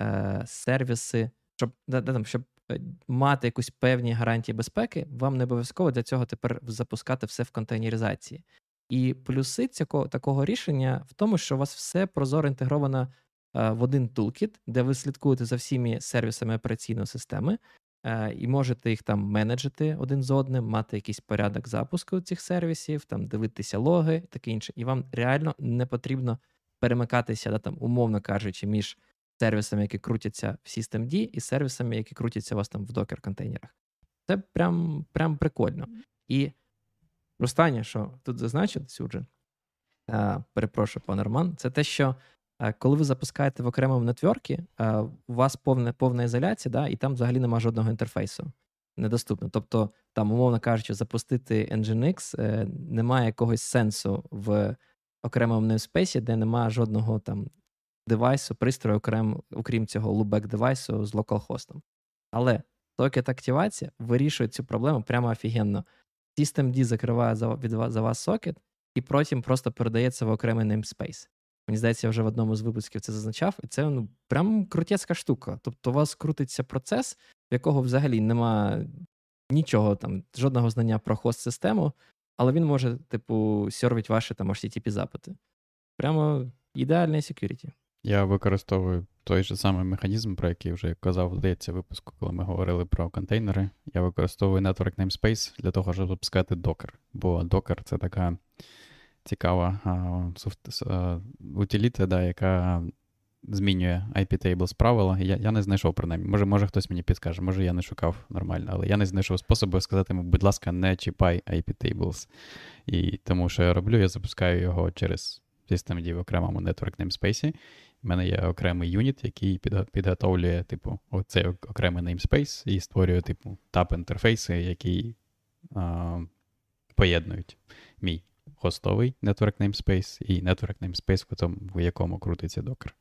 е, сервіси, щоб да, там, щоб е, мати якусь певні гарантії безпеки, вам не обов'язково для цього тепер запускати все в контейнеризації. І плюси цього такого рішення в тому, що у вас все прозоро інтегровано е, в один тулкіт, де ви слідкуєте за всіми сервісами операційної системи. Е, і можете їх там менеджити один з одним, мати якийсь порядок запуску цих сервісів, там дивитися логи і таке інше. І вам реально не потрібно перемикатися, да, там, умовно кажучи, між сервісами, які крутяться в Systemd, і сервісами, які крутяться у вас там в докер контейнерах. Це прям прям прикольно. І останнє, що тут зазначив, Сюджин, перепрошую, пане Роман, це те, що коли ви запускаєте в окремому нетворкі, у вас повна повна ізоляція, да, і там взагалі немає жодного інтерфейсу. Недоступно. Тобто, там, умовно кажучи, запустити Nginx е, немає якогось сенсу в окремому namespace, де немає жодного там девайсу, пристрою, окрем, окрім цього loopback девайсу з локалхостом. Але токет активація вирішує цю проблему прямо офігенно. Systemd закриває за, від за вас сокет, і потім просто передається в окремий namespace. Мені здається, я вже в одному з випусків це зазначав, і це ну, прям крутецька штука. Тобто, у вас крутиться процес, в якого взагалі нема нічого, там, жодного знання про хост-систему, але він може, типу, сервити ваші там http запити. Прямо ідеальне security. Я використовую той же самий механізм, про який вже казав, здається, випуску, коли ми говорили про контейнери. Я використовую Network Namespace для того, щоб запускати Docker. Бо Docker це така цікава утиліта, да, яка змінює IP-tables правила. Я я не знайшов принаймні. Може, може хтось мені підкаже, може я не шукав нормально, але я не знайшов способу сказати йому, будь ласка, не чіпай IP-tables. І тому, що я роблю, я запускаю його через systemd в окремому network namespace. У мене є окремий юніт, який підготовлює, типу, оцей окремий namespace і створює, типу, тап-інтерфейси, які а, поєднують мій хостовий network namespace і network namespace, в, якому крутиться докер.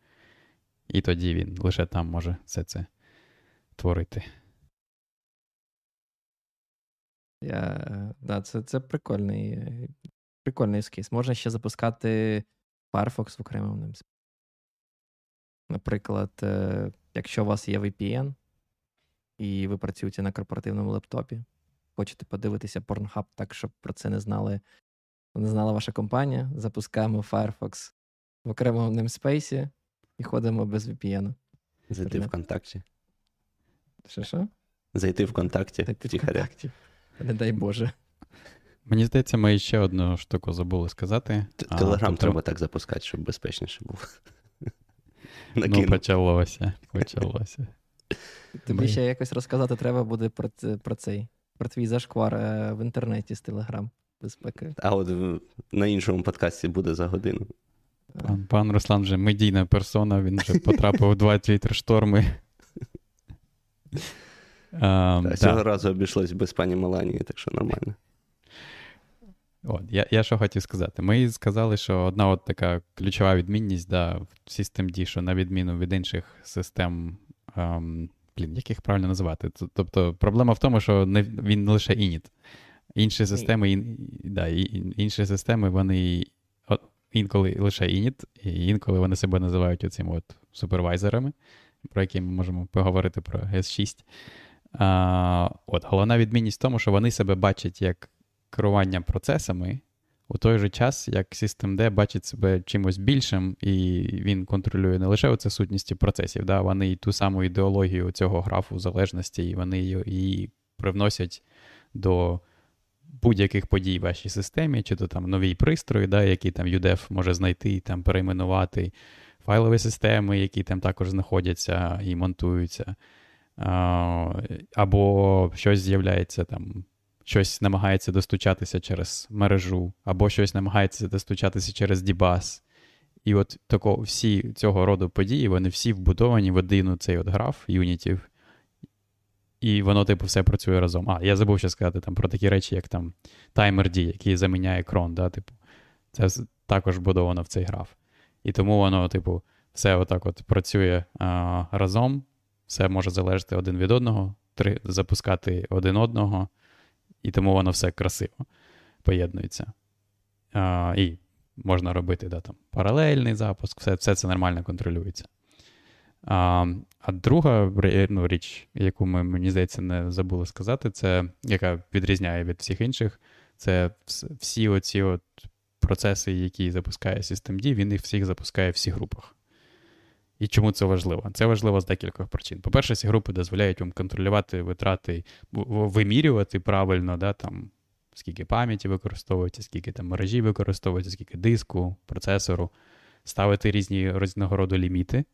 І тоді він лише там може все це творити. Я, да, Це це прикольний прикольний ескіз. Можна ще запускати Firefox в окремому Наприклад, е, якщо у вас є VPN, і ви працюєте на корпоративному лептопі, хочете подивитися Pornhub так, щоб про це не знали, не знала ваша компанія, запускаємо Firefox в окремому namespace і ходимо без VPN. Зайти в контакті. Що що? Зайти в контакті. Зайти в контакті. Не дай Боже. Мені здається, ми ще одну штуку забули сказати. Телеграм тобто... треба так запускати, щоб безпечніше було. [LAUGHS] Ну, почалося. почалося. Тобі ще якось розказати треба буде про про цей, про твій зашквар е, в інтернеті з Телеграм безпеки. А от на іншому подкасті буде за годину. Пан пан Руслан вже медійна персона, він вже потрапив у два твіттер-шторми. Um, Цього да. разу обійшлось без пані Меланії, так що нормально. От, Я я що хотів сказати. Ми сказали, що одна от така ключова відмінність да, в Systemd, що на відміну від інших систем, ем, блін, як їх правильно називати? Тобто проблема в тому, що не, він не лише init. Інші системи, ін, да, інші системи, вони інколи лише init, і інколи вони себе називають оцими от супервайзерами, про які ми можемо поговорити про S6. А, от, Головна відмінність в тому, що вони себе бачать як керування процесами, у той же час, як Systemd бачить себе чимось більшим, і він контролює не лише оце сутністі процесів, да, вони і ту саму ідеологію цього графу залежності, і вони її привносять до будь-яких подій в вашій системі, чи то там нові пристрої, да, які там UDEF може знайти, там перейменувати, файлові системи, які там також знаходяться і монтуються. Або щось з'являється там щось намагається достучатися через мережу, або щось намагається достучатися через Дібас. І от тако, всі цього роду події, вони всі вбудовані в один цей от граф юнітів. І воно, типу, все працює разом. А, я забув ще сказати там про такі речі, як там таймер дій, який заміняє крон. Да, типу, Це також вбудовано в цей граф. І тому воно, типу, все отак от працює а, разом, все може залежати один від одного, три, запускати один одного і тому воно все красиво поєднується. А, І можна робити да, там, паралельний запуск, все все це нормально контролюється. А а друга ну, річ, яку ми, мені здається, не забули сказати, це яка відрізняє від всіх інших, це всі оці от процеси, які запускає Systemd, він їх всіх запускає в всіх групах. І чому це важливо? Це важливо з декількох причин. По-перше, ці групи дозволяють вам контролювати витрати, вимірювати правильно, да, там, скільки пам'яті використовується, скільки там мережі використовується, скільки диску, процесору, ставити різні різного роду ліміти.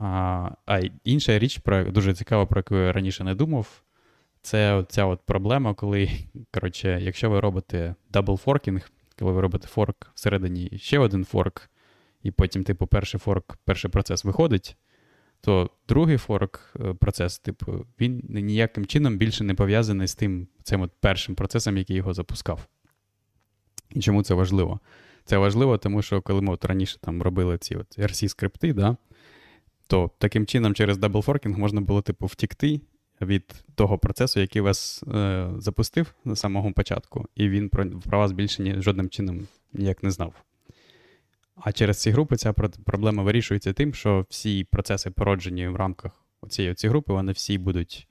А а інша річ, про, дуже цікава, про яку я раніше не думав, це ця от проблема, коли, [LAUGHS] коротше, якщо ви робите forking, коли ви робите форк всередині ще один форк і потім, типу, перший форк, перший процес виходить, то другий форк е, процес, типу, він ніяким чином більше не пов'язаний з тим цим от першим процесом, який його запускав. І чому це важливо? Це важливо, тому що коли ми от раніше там робили ці от RC-скрипти, да, то таким чином через даблфоркінг можна було, типу, втікти від того процесу, який вас е, запустив на самого початку, і він про, про вас більше ні, жодним чином ніяк не знав. А через ці групи ця проблема вирішується тим, що всі процеси, породжені в рамках цієї групи, вони всі будуть.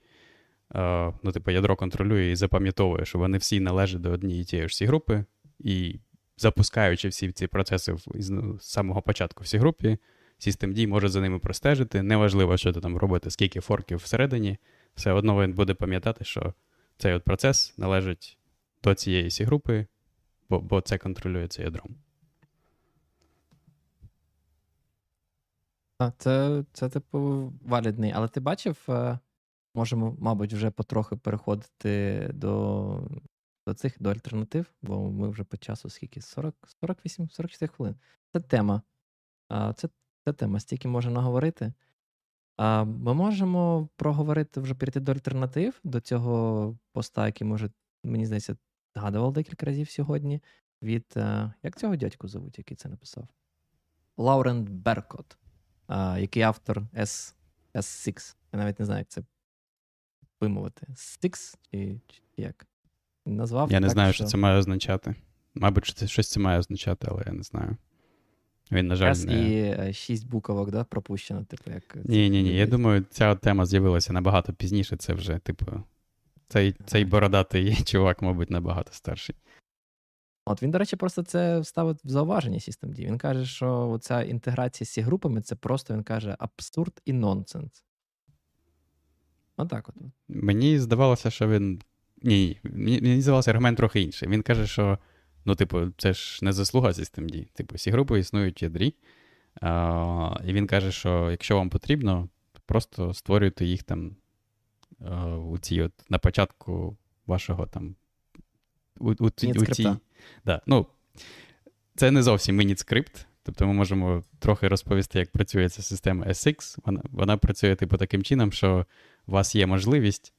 Е, ну, типу, ядро контролює і запам'ятовує, що вони всі належать до однієї тієї ж групи, і запускаючи всі ці процеси з самого початку всі групі, Systemd може за ними простежити. Неважливо, що ти там робити, скільки форків всередині, все одно він буде пам'ятати, що цей от процес належить до цієї всі групи, бо, бо це контролює це ядром. Це, це, типу, валідний. Але ти бачив, е, можемо, мабуть, вже потрохи переходити до до цих до альтернатив, бо ми вже по часу скільки? 40, 48, 44 хвилин. Це тема. Це це тема, стільки можна наговорити. А Ми можемо проговорити вже перейти до альтернатив, до цього поста, який, може, мені здається, згадував декілька разів сьогодні. Від е, як цього дядьку зовуть, який це написав? Лаурен Беркот який автор S, S6. Я навіть не знаю, як це вимовити. Six чи, чи як? назвав. Я не так, знаю, що це має означати. Мабуть, щось це має означати, але я не знаю. Він, на жаль, не... і е, шість буквок, да, пропущено, типу, як. Ні, ні, ні. Я думаю, ця тема з'явилася набагато пізніше. Це вже, типу, цей цей бородатий [LAUGHS] чувак, мабуть, набагато старший. От він, до речі, просто це ставить в зауваження Systemd. Він каже, що ця інтеграція з ці групами це просто він каже абсурд і нонсенс. Отак от. Мені здавалося, що він. Ні, мені здавалося аргумент трохи інший. Він каже, що ну, типу, це ж не заслуга Systemd. Типу, всі групи існують в ядрі. А, І він каже, що якщо вам потрібно, просто створюйте їх там у цій от на початку вашого там. У, у, у, цій, да, ну, Це не зовсім мініт-скрипт. Тобто ми можемо трохи розповісти, як працює ця система SX. Вона вона працює типу таким чином, що у вас є можливість.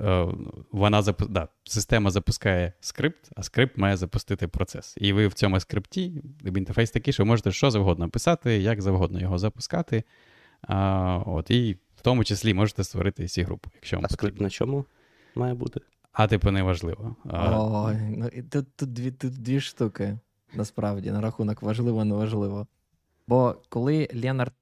Е, вона запу... да, Система запускає скрипт, а скрипт має запустити процес. І ви в цьому скрипті, інтерфейс такий, що ви можете що завгодно писати, як завгодно його запускати. А, от, І в тому числі можете створити всі групу. якщо вам А скрипт на чому має бути? А, типу, неважливо. Ой, ну, тут, тут, дві, тут дві штуки, насправді, на рахунок важливо, неважливо. Бо коли Ленард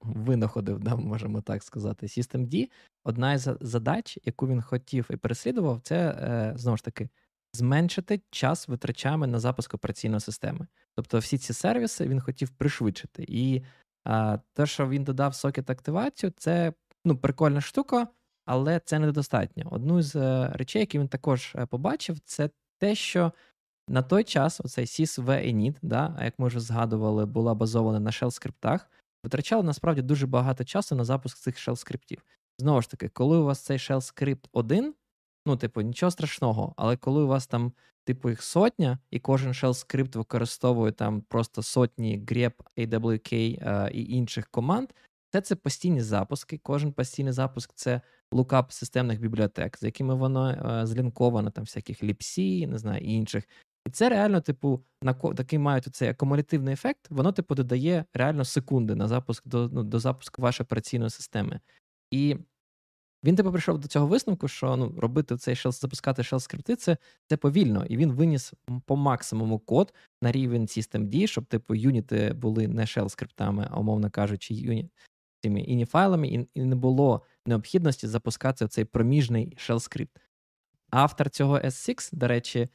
винаходив, да, можемо так сказати, Systemd, одна із задач, яку він хотів і переслідував, це е, знову ж таки зменшити час витрачами на запуск операційної системи. Тобто всі ці сервіси він хотів пришвидшити. І те, що він додав сокет активацію, це ну, прикольна штука, але це недостатньо. Одну з е, речей, які він також е, побачив, це те, що на той час оцей sys init, да, як ми вже згадували, була базована на shell скриптах, витрачала насправді дуже багато часу на запуск цих shell скриптів. Знову ж таки, коли у вас цей shell скрипт один, ну, типу, нічого страшного, але коли у вас там, типу, їх сотня, і кожен shell скрипт використовує там просто сотні grep, AWK е, і інших команд, це це постійні запуски. Кожен постійний запуск це лукап системних бібліотек, з якими воно е, злінковано, там всяких ліпсі, не знаю, інших. І це реально, типу, на такий мають цей акумулятивний ефект, воно, типу, додає реально секунди на запуск до ну, до запуску вашої операційної системи. І він типу прийшов до цього висновку, що ну, робити цей shell, запускати shell скрипти це це повільно, і він виніс по максимуму код на рівень systemd, щоб типу юніти були не shell скриптами, а умовно кажучи, юніт цими ініфайлами, і, і не було необхідності запускати цей проміжний shell скрипт. Автор цього S6, до речі,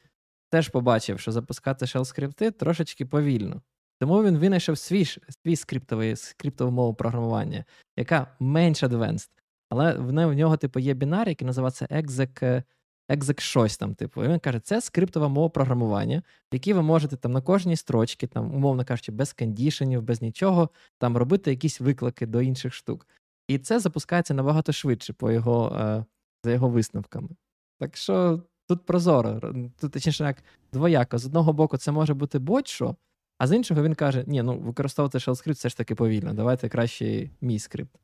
теж побачив, що запускати shell скрипти трошечки повільно. Тому він винайшов свій свій скриптовий, скриптову мову програмування, яка менш advanced. Але в нього, типу, є бінар, який називається exec, exec щось там, типу. І він каже, це скриптова мова програмування, в якій ви можете там на кожній строчці, там, умовно кажучи, без кондішенів, без нічого, там робити якісь виклики до інших штук. І це запускається набагато швидше по його, е, за його висновками. Так що тут прозоро, тут точніше як двояко. З одного боку, це може бути будь-що, а з іншого він каже: ні, ну використовувати shell скрипт все ж таки повільно. Давайте краще мій скрипт.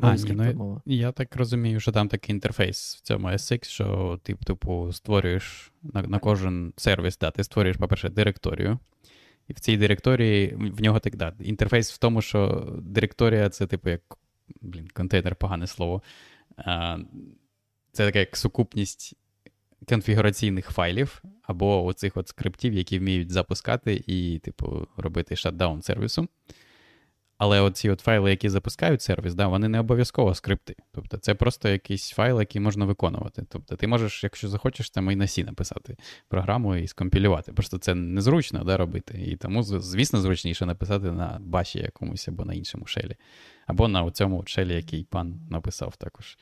А, ні, ну, Я так розумію, що там такий інтерфейс в цьому SX, що ти, типу, створюєш на на кожен сервіс, да, ти створюєш, по-перше, директорію. І в цій директорії в нього так да, інтерфейс в тому, що директорія це, типу, як блін, контейнер, погане слово. А, Це така як сукупність конфігураційних файлів або оцих от скриптів, які вміють запускати і, типу, робити шатдаун сервісу. Але оці от файли, які запускають сервіс, да, вони не обов'язково скрипти. Тобто це просто якийсь файл, який можна виконувати. Тобто ти можеш, якщо захочеш, там і на C написати програму і скомпілювати. Просто це незручно да, робити. І тому, звісно, зручніше написати на баші якомусь або на іншому шелі. Або на цьому шелі, який пан написав також.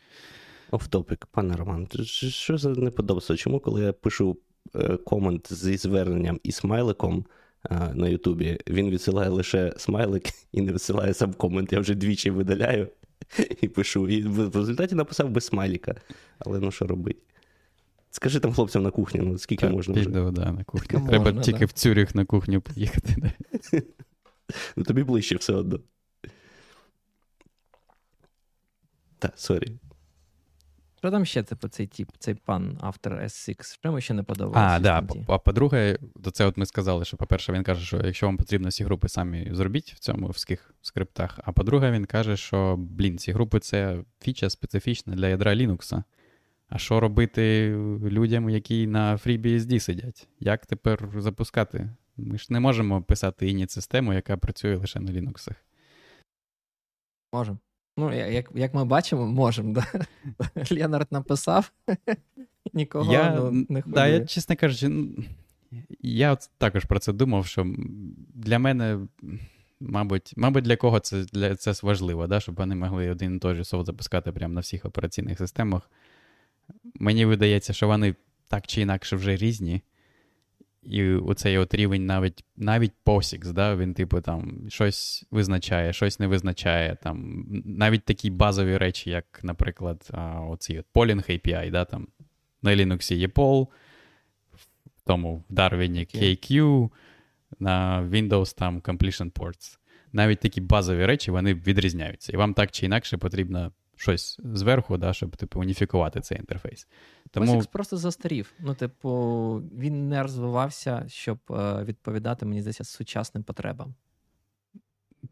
Офтопік, пане Роман, що за неподобство? Чому, коли я пишу е, комент зі зверненням і смайликом? на Ютубі, він відсилає лише смайлик і не висилає сам комент. Я вже двічі видаляю і пишу. І в результаті написав без смайліка. Але ну що робить? Скажи там хлопцям на кухні, ну скільки так, можна. Піду, вже? да, на кухню. Так, Треба можна, тільки да. в Цюріх на кухню поїхати. Да. [LAUGHS] Ну Тобі ближче все одно. Так, sorry. Що там ще типу, цей тип, цей пан автор S6? Що йому ще не подобається? А, да. А по-друге, до це от ми сказали, що, по-перше, він каже, що якщо вам потрібно ці групи, самі зробіть в цьому в ских скриптах. А по-друге, він каже, що блін, ці групи це фіча специфічна для ядра Linux. А що робити людям, які на FreeBSD сидять? Як тепер запускати? Ми ж не можемо писати ініт систему, яка працює лише на Linux. Можемо. Ну, як як ми бачимо, можемо. Да? [LAUGHS] Леонард написав, [LAUGHS] нікого я, ну, не хвилює. Да, я, чесно кажучи, я от також про це думав, що для мене, мабуть, мабуть, для кого це для це важливо, да, щоб вони могли один і той же софт запускати прямо на всіх операційних системах. Мені видається, що вони так чи інакше вже різні. І оцей от рівень навіть навіть POSIX, да, він, типу, там щось визначає, щось не визначає. Там, Навіть такі базові речі, як, наприклад, оці от Polling API, да, там, на Linux є Poll, в тому в Darwin KQ, на Windows там Completion Ports. Навіть такі базові речі вони відрізняються. І вам так чи інакше потрібно щось зверху, да, щоб типу, уніфікувати цей інтерфейс. Тому... POSIX просто застарів. Ну, типу, він не розвивався, щоб е, відповідати, мені здається, сучасним потребам.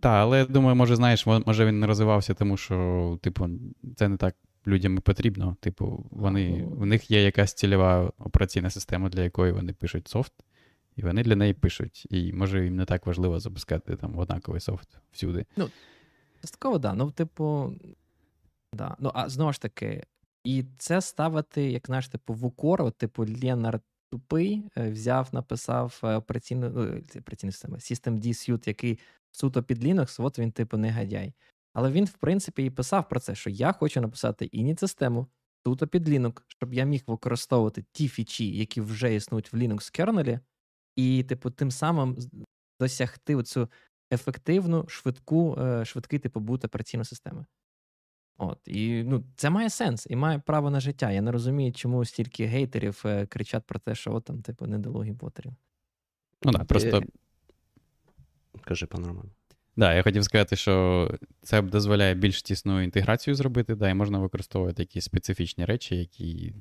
Так, але я думаю, може, знаєш, може він не розвивався, тому що, типу, це не так людям і потрібно. Типу, вони, у них є якась цільова операційна система, для якої вони пишуть софт, і вони для неї пишуть. І може їм не так важливо запускати там однаковий софт всюди. Ну, частково, так. Да. Ну, типу, Да. Ну, а знову ж таки, і це ставити, як знаєш, типу, в укор, типу, Ленар тупий, е, взяв, написав е, операційну ну, операційну систему, System D Suite, який суто під Linux, от він, типу, негодяй. Але він, в принципі, і писав про це, що я хочу написати іні систему суто під Linux, щоб я міг використовувати ті фічі, які вже існують в Linux кернелі, і, типу, тим самим досягти оцю ефективну, швидку, швидкий типу бут операційної системи. От, І ну, це має сенс і має право на життя. Я не розумію, чому стільки гейтерів е, кричать про те, що от там, типу, недолугі ботерів. Ну так, просто. Кажи, пан Роман. Да, я хотів сказати, що це дозволяє більш тісну інтеграцію зробити, да, і можна використовувати якісь специфічні речі, які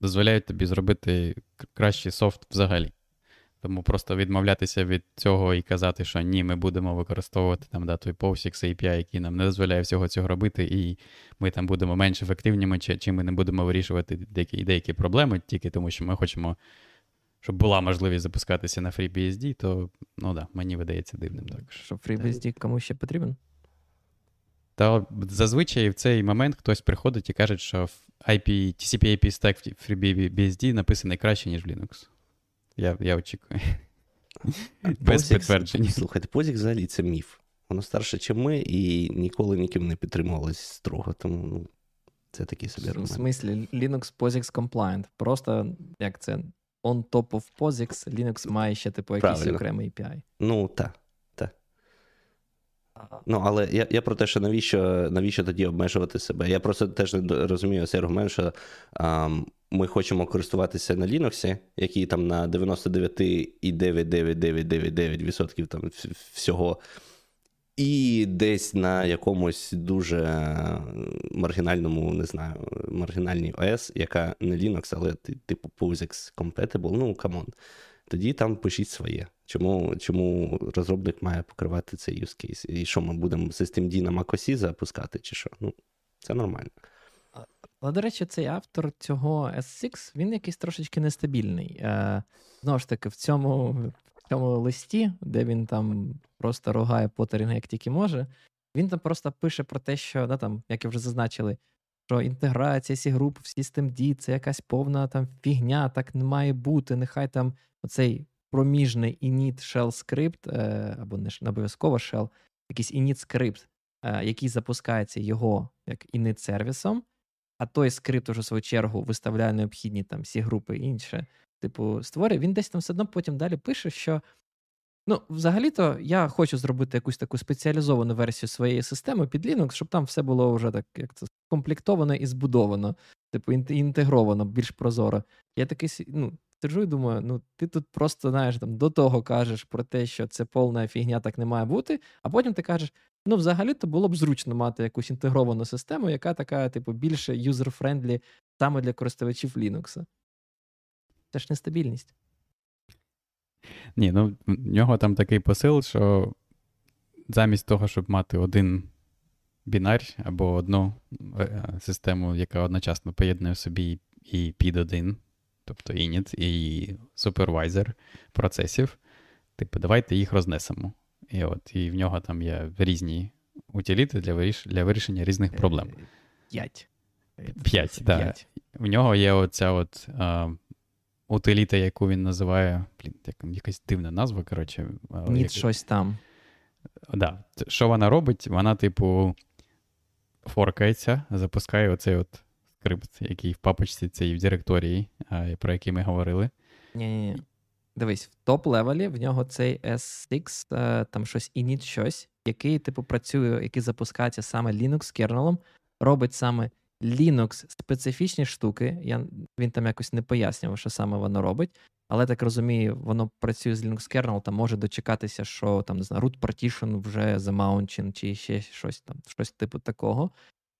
дозволяють тобі зробити кращий софт взагалі. Тому просто відмовлятися від цього і казати, що ні, ми будемо використовувати там да, той POSIX API, який нам не дозволяє всього цього робити, і ми там будемо менш ефективніми, чи, чи ми не будемо вирішувати деякі деякі проблеми, тільки тому що ми хочемо, щоб була можливість запускатися на FreeBSD, то ну да, мені видається дивним також. Що FreeBSD кому ще потрібен? Та зазвичай в цей момент хтось приходить і каже, що IP, TCP IP stack в FreeBSD написаний краще, ніж в Linux. Я я очікую. Без підтвердження. Слухайте, позік взагалі це міф. Воно старше, ніж ми, і ніколи ніким не підтримувалось строго. Тому ну, це такий собі аргумент. В смислі, Linux POSIX compliant. Просто як це on top of POSIX, Linux має ще типу якийсь окремий API. Ну, так. Ну, але я я про те, що навіщо навіщо тоді обмежувати себе? Я просто теж не розумію цей аргумент, що а, ми хочемо користуватися на Linux, який там на 99,99999% там всього, і десь на якомусь дуже маргінальному, не знаю, маргінальній OS, яка не Linux, але типу POSIX compatible, ну come on. Тоді там пишіть своє. Чому чому розробник має покривати цей use case? І що ми будемо Systemd на macOS запускати, чи що? Ну, Це нормально. Але, до речі, цей автор цього S6, він якийсь трошечки нестабільний. Е, Знову ж таки, в цьому в цьому листі, де він там просто ругає Поттерінга, як тільки може, він там просто пише про те, що, да, там, як і вже зазначили, що інтеграція сі груп в Systemd це якась повна там фігня, так не має бути. Нехай там оцей проміжний init shell скрипт, е, або не обов'язково shell, якийсь init скрипт, е, який запускається його як init сервісом, а той скрипт, уже в свою чергу, виставляє необхідні там всі групи інше, типу, створює, він десь там все одно потім далі пише, що. Ну, взагалі-то я хочу зробити якусь таку спеціалізовану версію своєї системи під Linux, щоб там все було вже так, як це комплектовано і збудовано, типу, інтегровано, більш прозоро. Я такий ну, сиджу і думаю, ну ти тут просто знаєш там до того кажеш про те, що це повна фігня так не має бути, а потім ти кажеш: ну, взагалі-то було б зручно мати якусь інтегровану систему, яка така, типу, більше user-friendly саме для користувачів Linux. Це ж нестабільність. Ні, ну в нього там такий посил, що замість того, щоб мати один бінар або одну е, систему, яка одночасно поєднує собі і pid 1 тобто init, і супервайзер процесів. Типу, давайте їх рознесемо. І от, і в нього там є різні утиліти для виріш... для вирішення різних е, проблем. П'ять. П'ять, так. В нього є оця от а, утиліта, яку він називає. Блін, як, якась дивна назва, коротше. Ніт як... щось там. Да. Що вона робить? Вона, типу, форкається, запускає оцей от скрипт, який в папочці цій в директорії, про який ми говорили. Ні-ні-ні. Дивись, в top-левелі в нього цей S6, е, там щось init щось, який, типу, працює, який запускається саме Linux kernel ом, робить саме Linux специфічні штуки. Я, Він там якось не пояснював, що саме воно робить. Але так розумію, воно працює з Linux kernel, там може дочекатися, що там не знаю, root partition вже замаунчен, чи ще щось там, щось типу такого.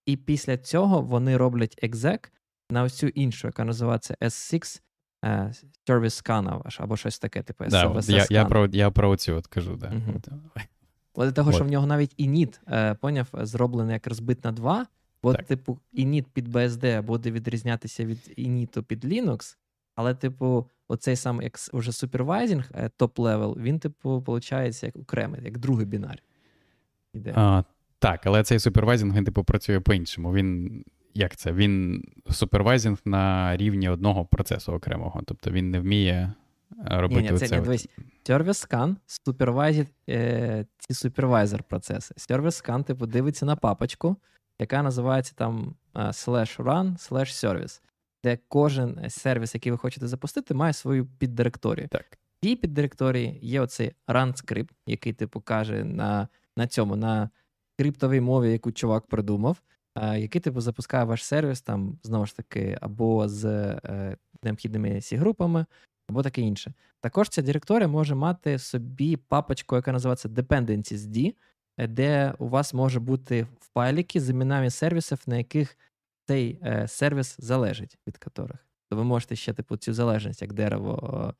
І після цього вони роблять exec на ось цю іншу, яка називається S6 uh, Service Scan або щось таке, типу да, я, я про я про цю от кажу, да. Угу. Того, що в нього навіть init, е, поняв, зроблений як розбит на два, бо, так. типу, init під BSD буде відрізнятися від init під Linux, але, типу, оцей сам як уже supervising, top-level, він, типу, виходить як окремий, як другий бінар. Іде. А, Так, але цей supervising, він, типу, працює по-іншому. Він. Як це? Він supervising на рівні одного процесу окремого. Тобто він не вміє робити ні, ні, це. Оце... Дивись, Service Scan супервайзить е, ці супервайзер процеси. Service Scan, типу, дивиться на папочку, яка називається там е, slash run, slash service де кожен сервіс, який ви хочете запустити, має свою піддиректорію. Так. В цій піддиректорії є оцей run скрипт, який типу каже на на цьому, на криптовій мові, яку чувак придумав, е, який типу запускає ваш сервіс, там знову ж таки, або з е, необхідними c групами або таке інше. Також ця директорія може мати собі папочку, яка називається Dependencies D, де у вас може бути файлики з іменами сервісів, на яких цей е, сервіс залежить від которих. То ви можете ще типу цю залежність як дерево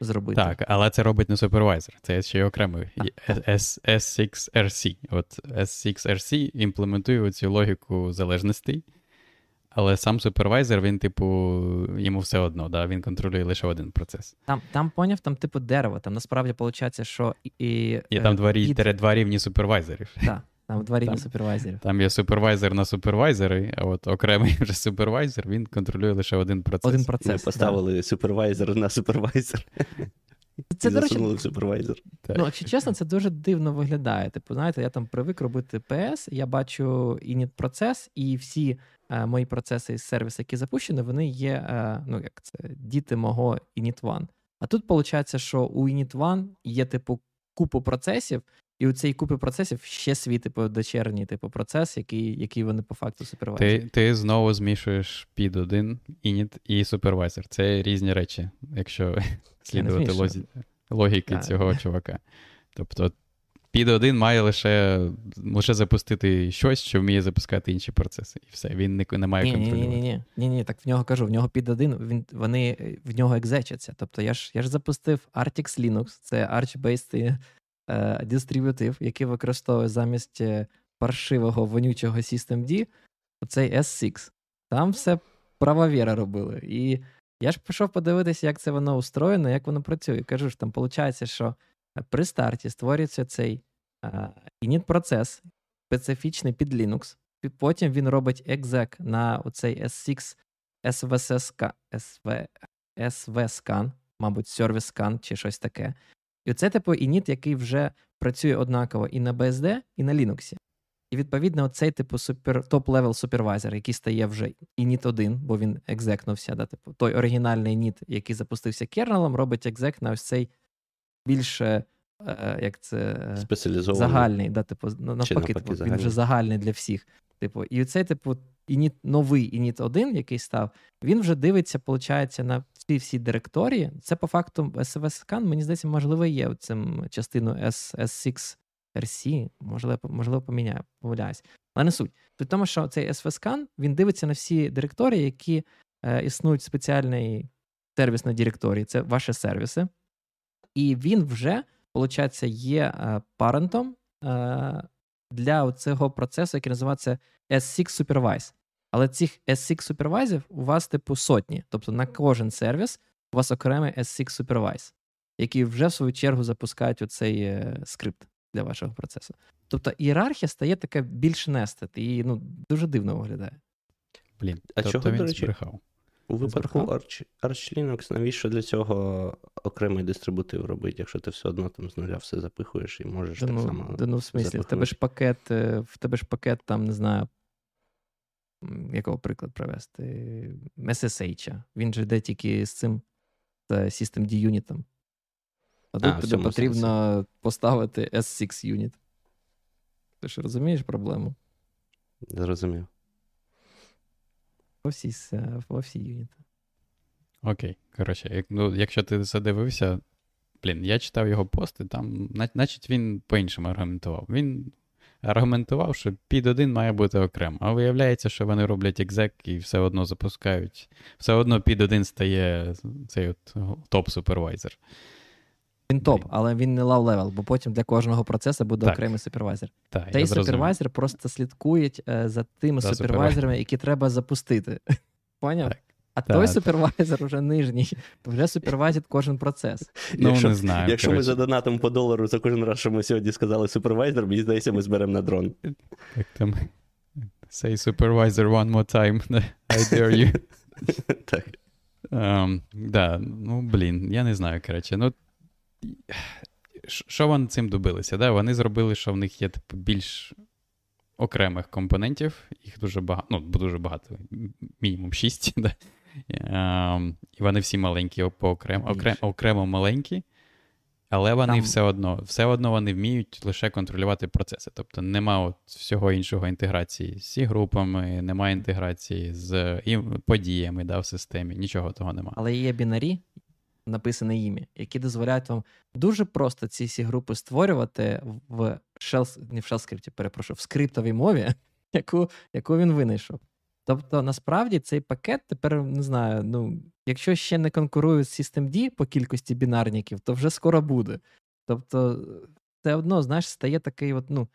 зробити. Так, але це робить не супервайзер, це ще й окремий S6RC. От S6RC імплементує цю логіку залежностей. Але сам супервайзер, він, типу, йому все одно, да? він контролює лише один процес. Там, там поняв, там, типу, дерево. Там насправді виходить, що і. Є там два, і... два рівні супервайзерів. Так. Там два рівні супервайзерів. Там є супервайзер на супервайзери, а от окремий вже супервайзер, він контролює лише один процес. Один процес. Ми поставили да. супервайзер на супервайзер. Це, і до речі, супервайзер. Ну, якщо чесно, це дуже дивно виглядає. Типу, знаєте, я там привик робити PS, я бачу init процес, і всі е, мої процеси із сервісу, які запущені, вони є, е, ну як це, діти мого init one. А тут виходить, що у init one є, типу, купу процесів, і у цій купі процесів ще свій типу дочерній типу процес, який який вони по факту супервайзують. Ти ти знову змішуєш під один init і супервайзер. Це різні речі, якщо [LAUGHS] слідувати лозі... логіки а, цього чувака. Тобто під один має лише лише запустити щось, що вміє запускати інші процеси. І все, він не, не має ні, контролювати. Ні, ні, ні, ні, так в нього кажу, в нього під один, він, вони в нього екзечаться. Тобто я ж я ж запустив Artix Linux, це Arch-based е, дистриб'ютив, який використовує замість е, паршивого вонючого systemd оцей S6. Там все правовіра робили. І я ж пішов подивитися, як це воно устроєно, як воно працює. Кажу ж, там виходить, що при старті створюється цей е, init процес специфічний під Linux. Потім він робить exec на оцей S6 SVS, SV, SV мабуть, Service Scan чи щось таке. І це типу init, який вже працює однаково і на BSD, і на Linux. І відповідно, цей типу super top-level супервайзер, який стає вже init 1, бо він exec нувся, да, типу, той оригінальний init, який запустився kernel ом, робить exec на ось цей більш е, е як це загальний, да, типу, навпаки, типу, він вже загальний для всіх. Типу, і цей, типу, ініт, новий ініт 1, який став, він вже дивиться, виходить, на ці всі директорії. Це по факту SVS-скан, мені здається, можливо, є цим частину S6 RC, можливо, можливо, поміняю, помиляюсь. Але не суть. При тому, що цей SVS-скан, він дивиться на всі директорії, які е, існують в спеціальній сервісній директорії, це ваші сервіси. І він вже, виходить, є е, парентом е, для цього процесу, який називається S6 Supervise. Але цих S6 Supervise у вас, типу, сотні. Тобто на кожен сервіс у вас окремий S6 Supervise, який вже в свою чергу запускають оцей е, скрипт для вашого процесу. Тобто ієрархія стає така більш нестет і ну, дуже дивно виглядає. Блін, а тобто чого, він до речі, збрехав? У випадку Arch, Arch Linux, навіщо для цього окремий дистрибутив робити, якщо ти все одно там з нуля все запихуєш і можеш да, так ну, само. Да, ну, в смислі, в тебе ж пакет, е, в тебе ж пакет, там, не знаю, якого приклад привести? SSH. Він же йде тільки з цим з System D юнітом. А тут а, тобі потрібно сенсі. поставити S6 юніт. Ти ж розумієш проблему? Зрозумів. По всі, по всі юніти. Окей. Коротше, як, ну, якщо ти задивився, блін, я читав його пости, там, значить, він по-іншому аргументував. Він аргументував, що під один має бути окремо. А виявляється, що вони роблять екзек і все одно запускають. Все одно під один стає цей от топ-супервайзер. Він топ, але він не low level, бо потім для кожного процесу буде так. окремий супервайзер. Так, Та й супервайзер просто слідкують е, за тими за супервайзерами, які треба запустити. [LAUGHS] Поняв? Так. А так. той супервайзер вже нижній, вже супервайзить кожен процес. Ну, якщо, не знаю. Якщо ми задонатимо по долару за кожен раз, що ми сьогодні сказали супервайзер, мені здається, ми зберемо на дрон. Так там. Say supervisor one more time. [LAUGHS] I dare you. [LAUGHS] Так. Um, да, ну, блін, я не знаю, коротше. Ну, що вони цим добилися? Да? Вони зробили, що в них є типу, більш окремих компонентів, їх дуже багато, ну, дуже багато, мінімум 6. [LAUGHS] Да? Ем, і вони всі маленькі окремо, окремо, маленькі, але вони Там... все одно все одно вони вміють лише контролювати процеси. Тобто нема от всього іншого інтеграції з групами, немає інтеграції з подіями да, в системі, нічого того немає. Але є бінарі, написане ім'я, які дозволяють вам дуже просто ці всі групи створювати в shell, не в shell скрипті, перепрошую, в скриптовій мові, [LAUGHS] яку яку він винайшов. Тобто, насправді цей пакет тепер не знаю, ну, якщо ще не конкурує з Systemd по кількості бінарників, то вже скоро буде. Тобто, все одно, знаєш, стає такий, от, ну,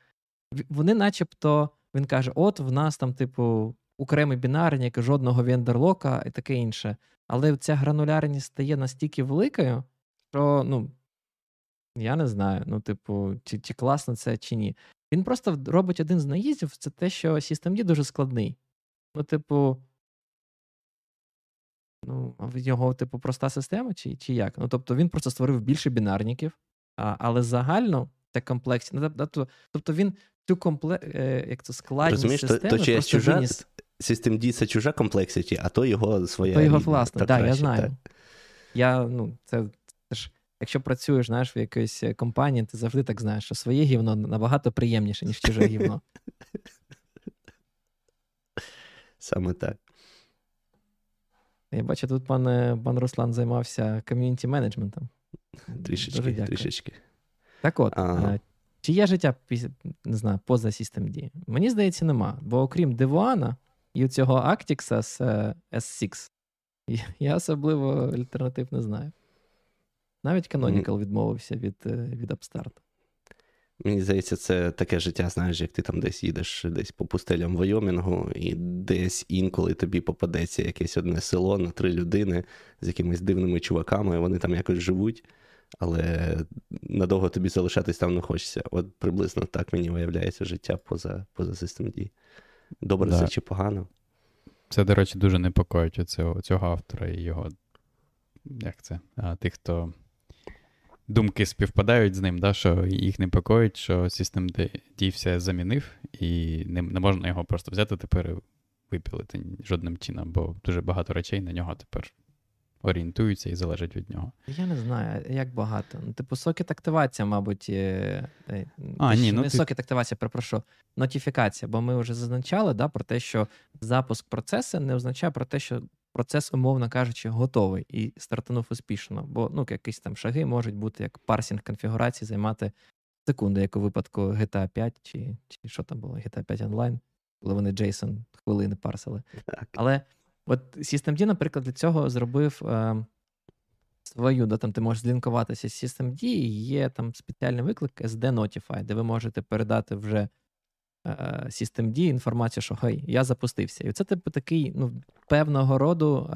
вони начебто, він каже: от в нас там, типу, окремий бінарник, жодного вендерлока і таке інше. Але ця гранулярність стає настільки великою, що, ну, я не знаю, ну, типу, чи чи класно це, чи ні. Він просто робить один з наїздів, це те, що Systemd дуже складний. Ну, типу, ну, в нього, типу, проста система, чи чи як? Ну, тобто, він просто створив більше бінарників, а, але загально це комплексні. Ну, тобто, тобто він цю компле... е, як це складність Розумієш, системи то, то чиясь чужа, виніс... System це чужа комплексіті, а то його своя. То його власне, так, я знаю. Так. Я, ну, це, це ж, Якщо працюєш знаєш, в якоїсь е, компанії, ти завжди так знаєш, що своє гівно набагато приємніше, ніж чуже гівно. [LAUGHS] Саме так. Я бачу, тут пан е, пан Руслан займався ком'юніті менеджментом. Трішечки, трішечки. Так от, а... Е, чи є життя не знаю, поза Systemd? Мені здається, нема. Бо окрім Девуана і цього Actix з S6, я особливо альтернатив не знаю. Навіть Canonical відмовився від е, від Upstart. Мені здається, це таке життя, знаєш, як ти там десь їдеш десь по пустелям Войомінгу, і десь інколи тобі попадеться якесь одне село на три людини з якимись дивними чуваками, вони там якось живуть, але надовго тобі залишатись там не хочеться. От приблизно так мені виявляється життя поза поза систем Добре да. це чи погано? Це, до речі, дуже непокоїть цього, цього автора і його. Як це? А, Тих, хто думки співпадають з ним, да, що їх непокоїть, що System D все замінив, і не, не можна його просто взяти тепер і випілити жодним чином, бо дуже багато речей на нього тепер орієнтуються і залежать від нього. Я не знаю, як багато. Ну, Типу, сокет активація, мабуть. Е, а, ні, ну, Не ти... сокет активація, перепрошую, нотифікація, бо ми вже зазначали да, про те, що запуск процесу не означає про те, що процес, умовно кажучи, готовий і стартанув успішно. Бо ну, якісь там шаги можуть бути як парсінг конфігурації займати секунди, як у випадку GTA 5 чи чи що там було, GTA 5 онлайн, коли вони JSON хвилини парсили. Так. Але от SystemD, наприклад, для цього зробив. Е, Свою, да, там ти можеш злінкуватися з SystemD, і є там спеціальний виклик SD Notify, де ви можете передати вже Systemd інформацію, що хай, я запустився. І це типу такий ну, певного роду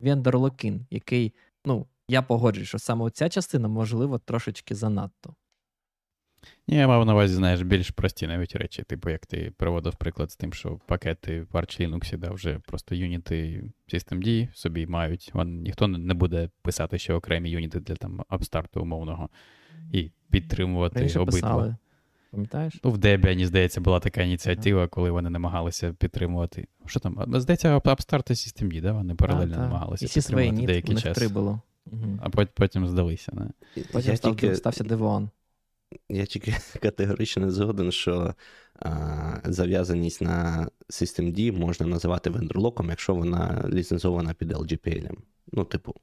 вендор локін, який, ну, я погоджуюсь, що саме ця частина, можливо, трошечки занадто. Ні, я мав на увазі, знаєш, більш прості навіть речі, типу, як ти приводив приклад з тим, що пакети в Arch Linux, да, вже просто юніти Systemd собі мають. Вон, ніхто не буде писати ще окремі юніти для там абстарту умовного і підтримувати Раніше обидва. Писали. Пам'ятаєш? Ну, в Debian, здається, була така ініціатива, коли вони намагалися підтримувати. Що там? Здається, Upstart і Systemd, да? Вони паралельно а, намагалися і підтримувати деякий час. Три було. Угу. А потім здалися. Не? Потім я став, тільки, стався Devon. Я тільки [LAUGHS] категорично не згоден, що а, зав'язаність на Systemd можна називати вендорлоком, якщо вона ліцензована під LGPL. Ну, типу,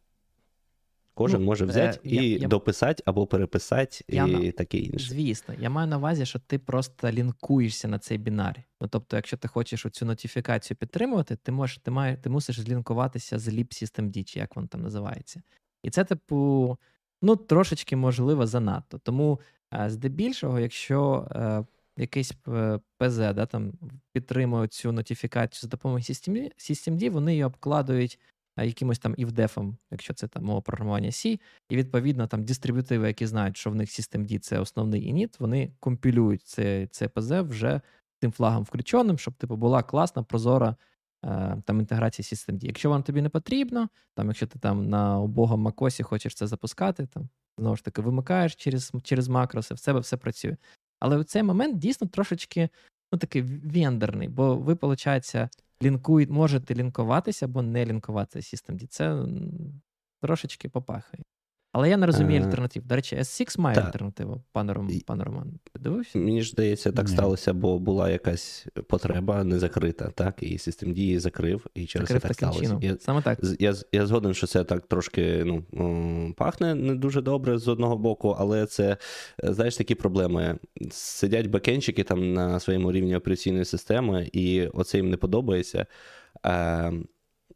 кожен ну, може взяти е, і я, дописати або переписати, я, і таке інше. Звісно, я маю на увазі, що ти просто лінкуєшся на цей бінар. Ну, тобто, якщо ти хочеш цю нотифікацію підтримувати, ти можеш, ти, має, ти мусиш злінкуватися з libsystemd, чи як воно там називається. І це, типу, ну, трошечки можливо занадто. Тому Здебільшого, якщо е, якийсь е, ПЗ да, там, підтримує цю нотифікацію за допомогою Systemd, вони її обкладують е, якимось там івдефом, якщо це там мова програмування C, і відповідно там дистрибутиви, які знають, що в них Systemd це основний ініт, вони компілюють це, ПЗ вже тим флагом включеним, щоб типу була класна, прозора там інтеграція Systemd. Якщо воно тобі не потрібно, там, якщо ти там на убогом макосі хочеш це запускати, там знову ж таки вимикаєш через через макроси, в себе все працює. Але в цей момент дійсно трошечки ну, такий вендерний, бо ви, виходить, лінкують, можете лінкуватися або не лінкуватися Systemd. Це трошечки попахає. Але я не розумію е, альтернатив. До речі, S6 має альтернативу, пане Роман. Пане Роман. Дивився? Мені ж здається, так Ні. сталося, бо була якась потреба не закрита, так, і систем дії закрив, і через закрив це так сталося. Я, Саме так. Я, я згоден, що це так трошки ну, пахне не дуже добре з одного боку, але це, знаєш, такі проблеми. Сидять бекенчики там на своєму рівні операційної системи, і оце їм не подобається. Е,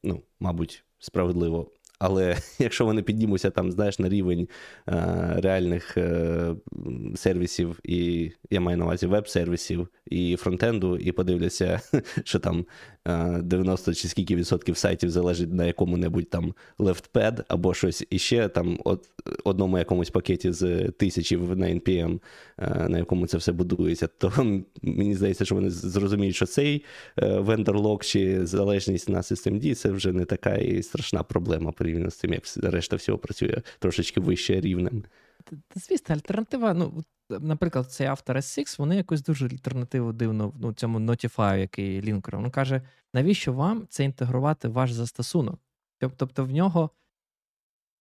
ну, Мабуть, справедливо. Але [LAUGHS] якщо вони піднімуться там, знаєш, на рівень е, реальних е, сервісів, і я маю на увазі веб-сервісів і фронтенду, і подивляться, [LAUGHS] що там 90 е, чи скільки відсотків сайтів залежить на якому-небудь там LeftPad або щось іще, там от, одному якомусь пакеті з тисячі на NPM, е, на якому це все будується, то [LAUGHS] мені здається, що вони зрозуміють, що цей вендор-лок чи залежність на Systemd це вже не така і страшна проблема порівняно з тим, як решта всього працює трошечки вище рівнем. Звісно, альтернатива, ну, наприклад, цей автор S6, вони якусь дуже альтернативу дивно ну, цьому Notify, який лінкер. Він каже, навіщо вам це інтегрувати в ваш застосунок? Тобто в нього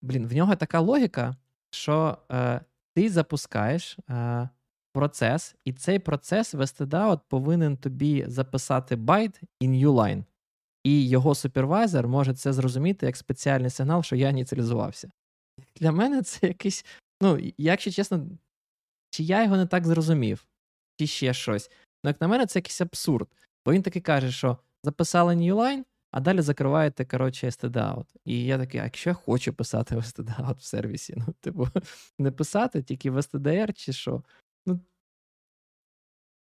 блін, в нього така логіка, що е, ти запускаєш е, процес, і цей процес в stdout повинен тобі записати байт і new. І його супервайзер може це зрозуміти як спеціальний сигнал, що я ініціалізувався. Для мене це якийсь. Ну, якщо чесно, чи я його не так зрозумів, чи ще щось. Ну, як на мене, це якийсь абсурд. Бо він таки каже, що записали Newline, а далі закриваєте, коротше, STD-out. І я такий, а якщо я хочу писати в STD-out в сервісі, ну, типу, [LAUGHS] не писати, тільки в STDR, чи що. Ну,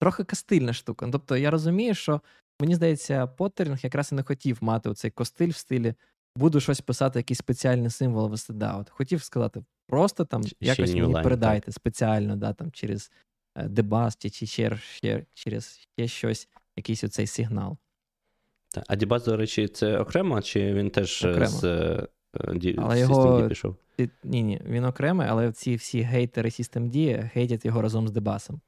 Трохи кастильна штука. Ну, тобто я розумію, що мені здається, Поттерінг якраз і не хотів мати оцей костиль в стилі. Буду щось писати, якийсь спеціальний символ в STD-out. Хотів сказати, просто там Ще якось мені line, передайте так. спеціально, да, там через дебас чи ще, ще, через ще щось, якийсь оцей сигнал. Так. А Дібас, до речі, це окремо, чи він теж окремо. з uh, але його... пішов? Ні, ні, він окремий, але ці всі гейтери Systemd хейтять його разом з дебасом.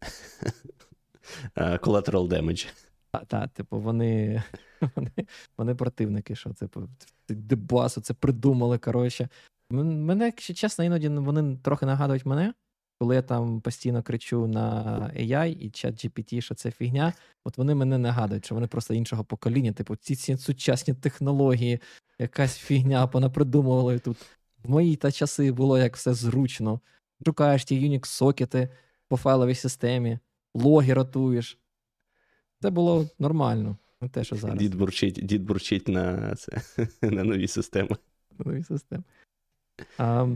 [LAUGHS] Collateral damage. Так, та, типу, вони [LAUGHS] вони, вони противники, що типу, дебасу, це придумали. коротше. Мене, якщо чесно, іноді вони трохи нагадують мене, коли я там постійно кричу на AI і чат GPT, що це фігня. От вони мене нагадують, що вони просто іншого покоління, типу, ці, ці сучасні технології, якась фігня понапридумували тут. В мої та часи було як все зручно. Шукаєш ті Unix-сокети по файловій системі, логи ротуєш. Це було нормально. Не те, що зараз. Дід бурчить дід бурчить на це, [LAUGHS] на нові системи. Нові системи. А,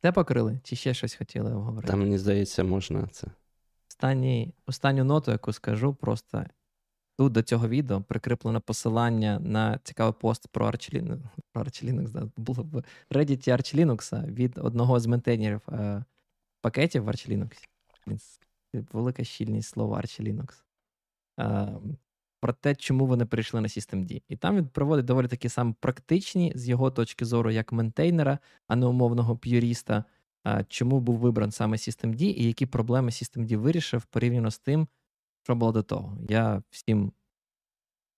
Те покрили? Чи ще щось хотіли обговорити? Там, мені здається, можна це. останній, останню ноту, яку скажу, просто тут до цього відео прикріплено посилання на цікавий пост про Arch Linux, про Arch Linux, да, було в Reddit Arch Linux від одного з ментейнерів е, пакетів в Arch Linux. Велика щільність слова Arch Linux. Е, про те, чому вони перейшли на Systemd. І там він проводить доволі такі саме практичні, з його точки зору, як ментейнера, а не умовного п'юріста, чому був вибран саме Systemd і які проблеми Systemd вирішив порівняно з тим, що було до того. Я всім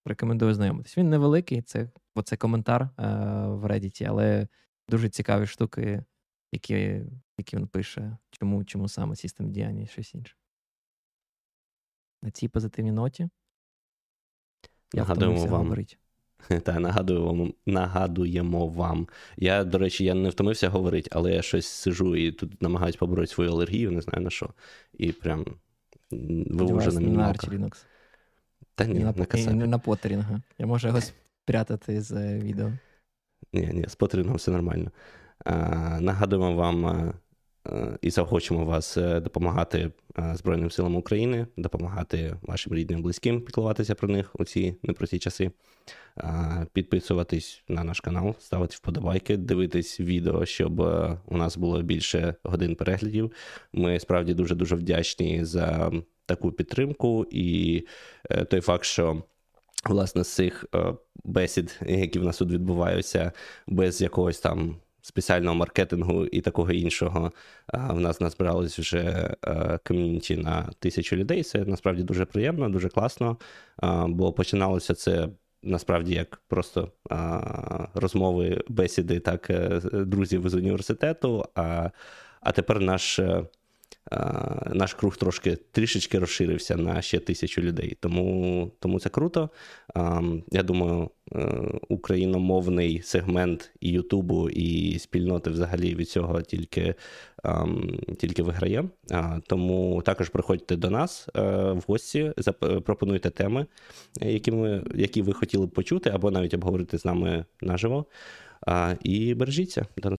рекомендую знайомитись. Він невеликий, це оце коментар е, в Reddit, але дуже цікаві штуки, які які він пише, чому чому саме Systemd, а не щось інше. На цій позитивній ноті. Я Нагадуємо вам. говорити. [LAUGHS] Та нагадую вам, нагадуємо вам. Я, до речі, я не втомився говорити, але я щось сижу і тут намагаюсь побороти свою алергію, не знаю на що. І прям ви вже на мінімалках. На Linux. Та ні, на, на. Не на потерінга. Я можу його спрятати з е, відео. Ні, ні, з потерінгом все нормально. А, Нагадуємо вам Е, і захочемо вас е, допомагати е, Збройним силам України, допомагати вашим рідним близьким піклуватися про них у ці непрості часи. Підписуватись на наш канал, ставити вподобайки, дивитись відео, щоб у нас було більше годин переглядів. Ми справді дуже дуже вдячні за таку підтримку і той факт, що. Власне, з цих бесід, які в нас тут відбуваються, без якогось там спеціального маркетингу і такого іншого. В нас назбиралось вже ком'юніті на тисячу людей. Це насправді дуже приємно, дуже класно. Бо починалося це. Насправді, як просто розмови, бесіди, так е, друзів з університету. А а тепер наш е, наш круг трошки трішечки розширився на ще тисячу людей. Тому тому це круто. Я думаю, е, україномовний сегмент і Ютубу, і спільноти взагалі від цього тільки тільки виграє. Тому також приходьте до нас е, в гості, пропонуйте теми, які, ми, які ви хотіли б почути, або навіть обговорити з нами наживо. І бережіться. До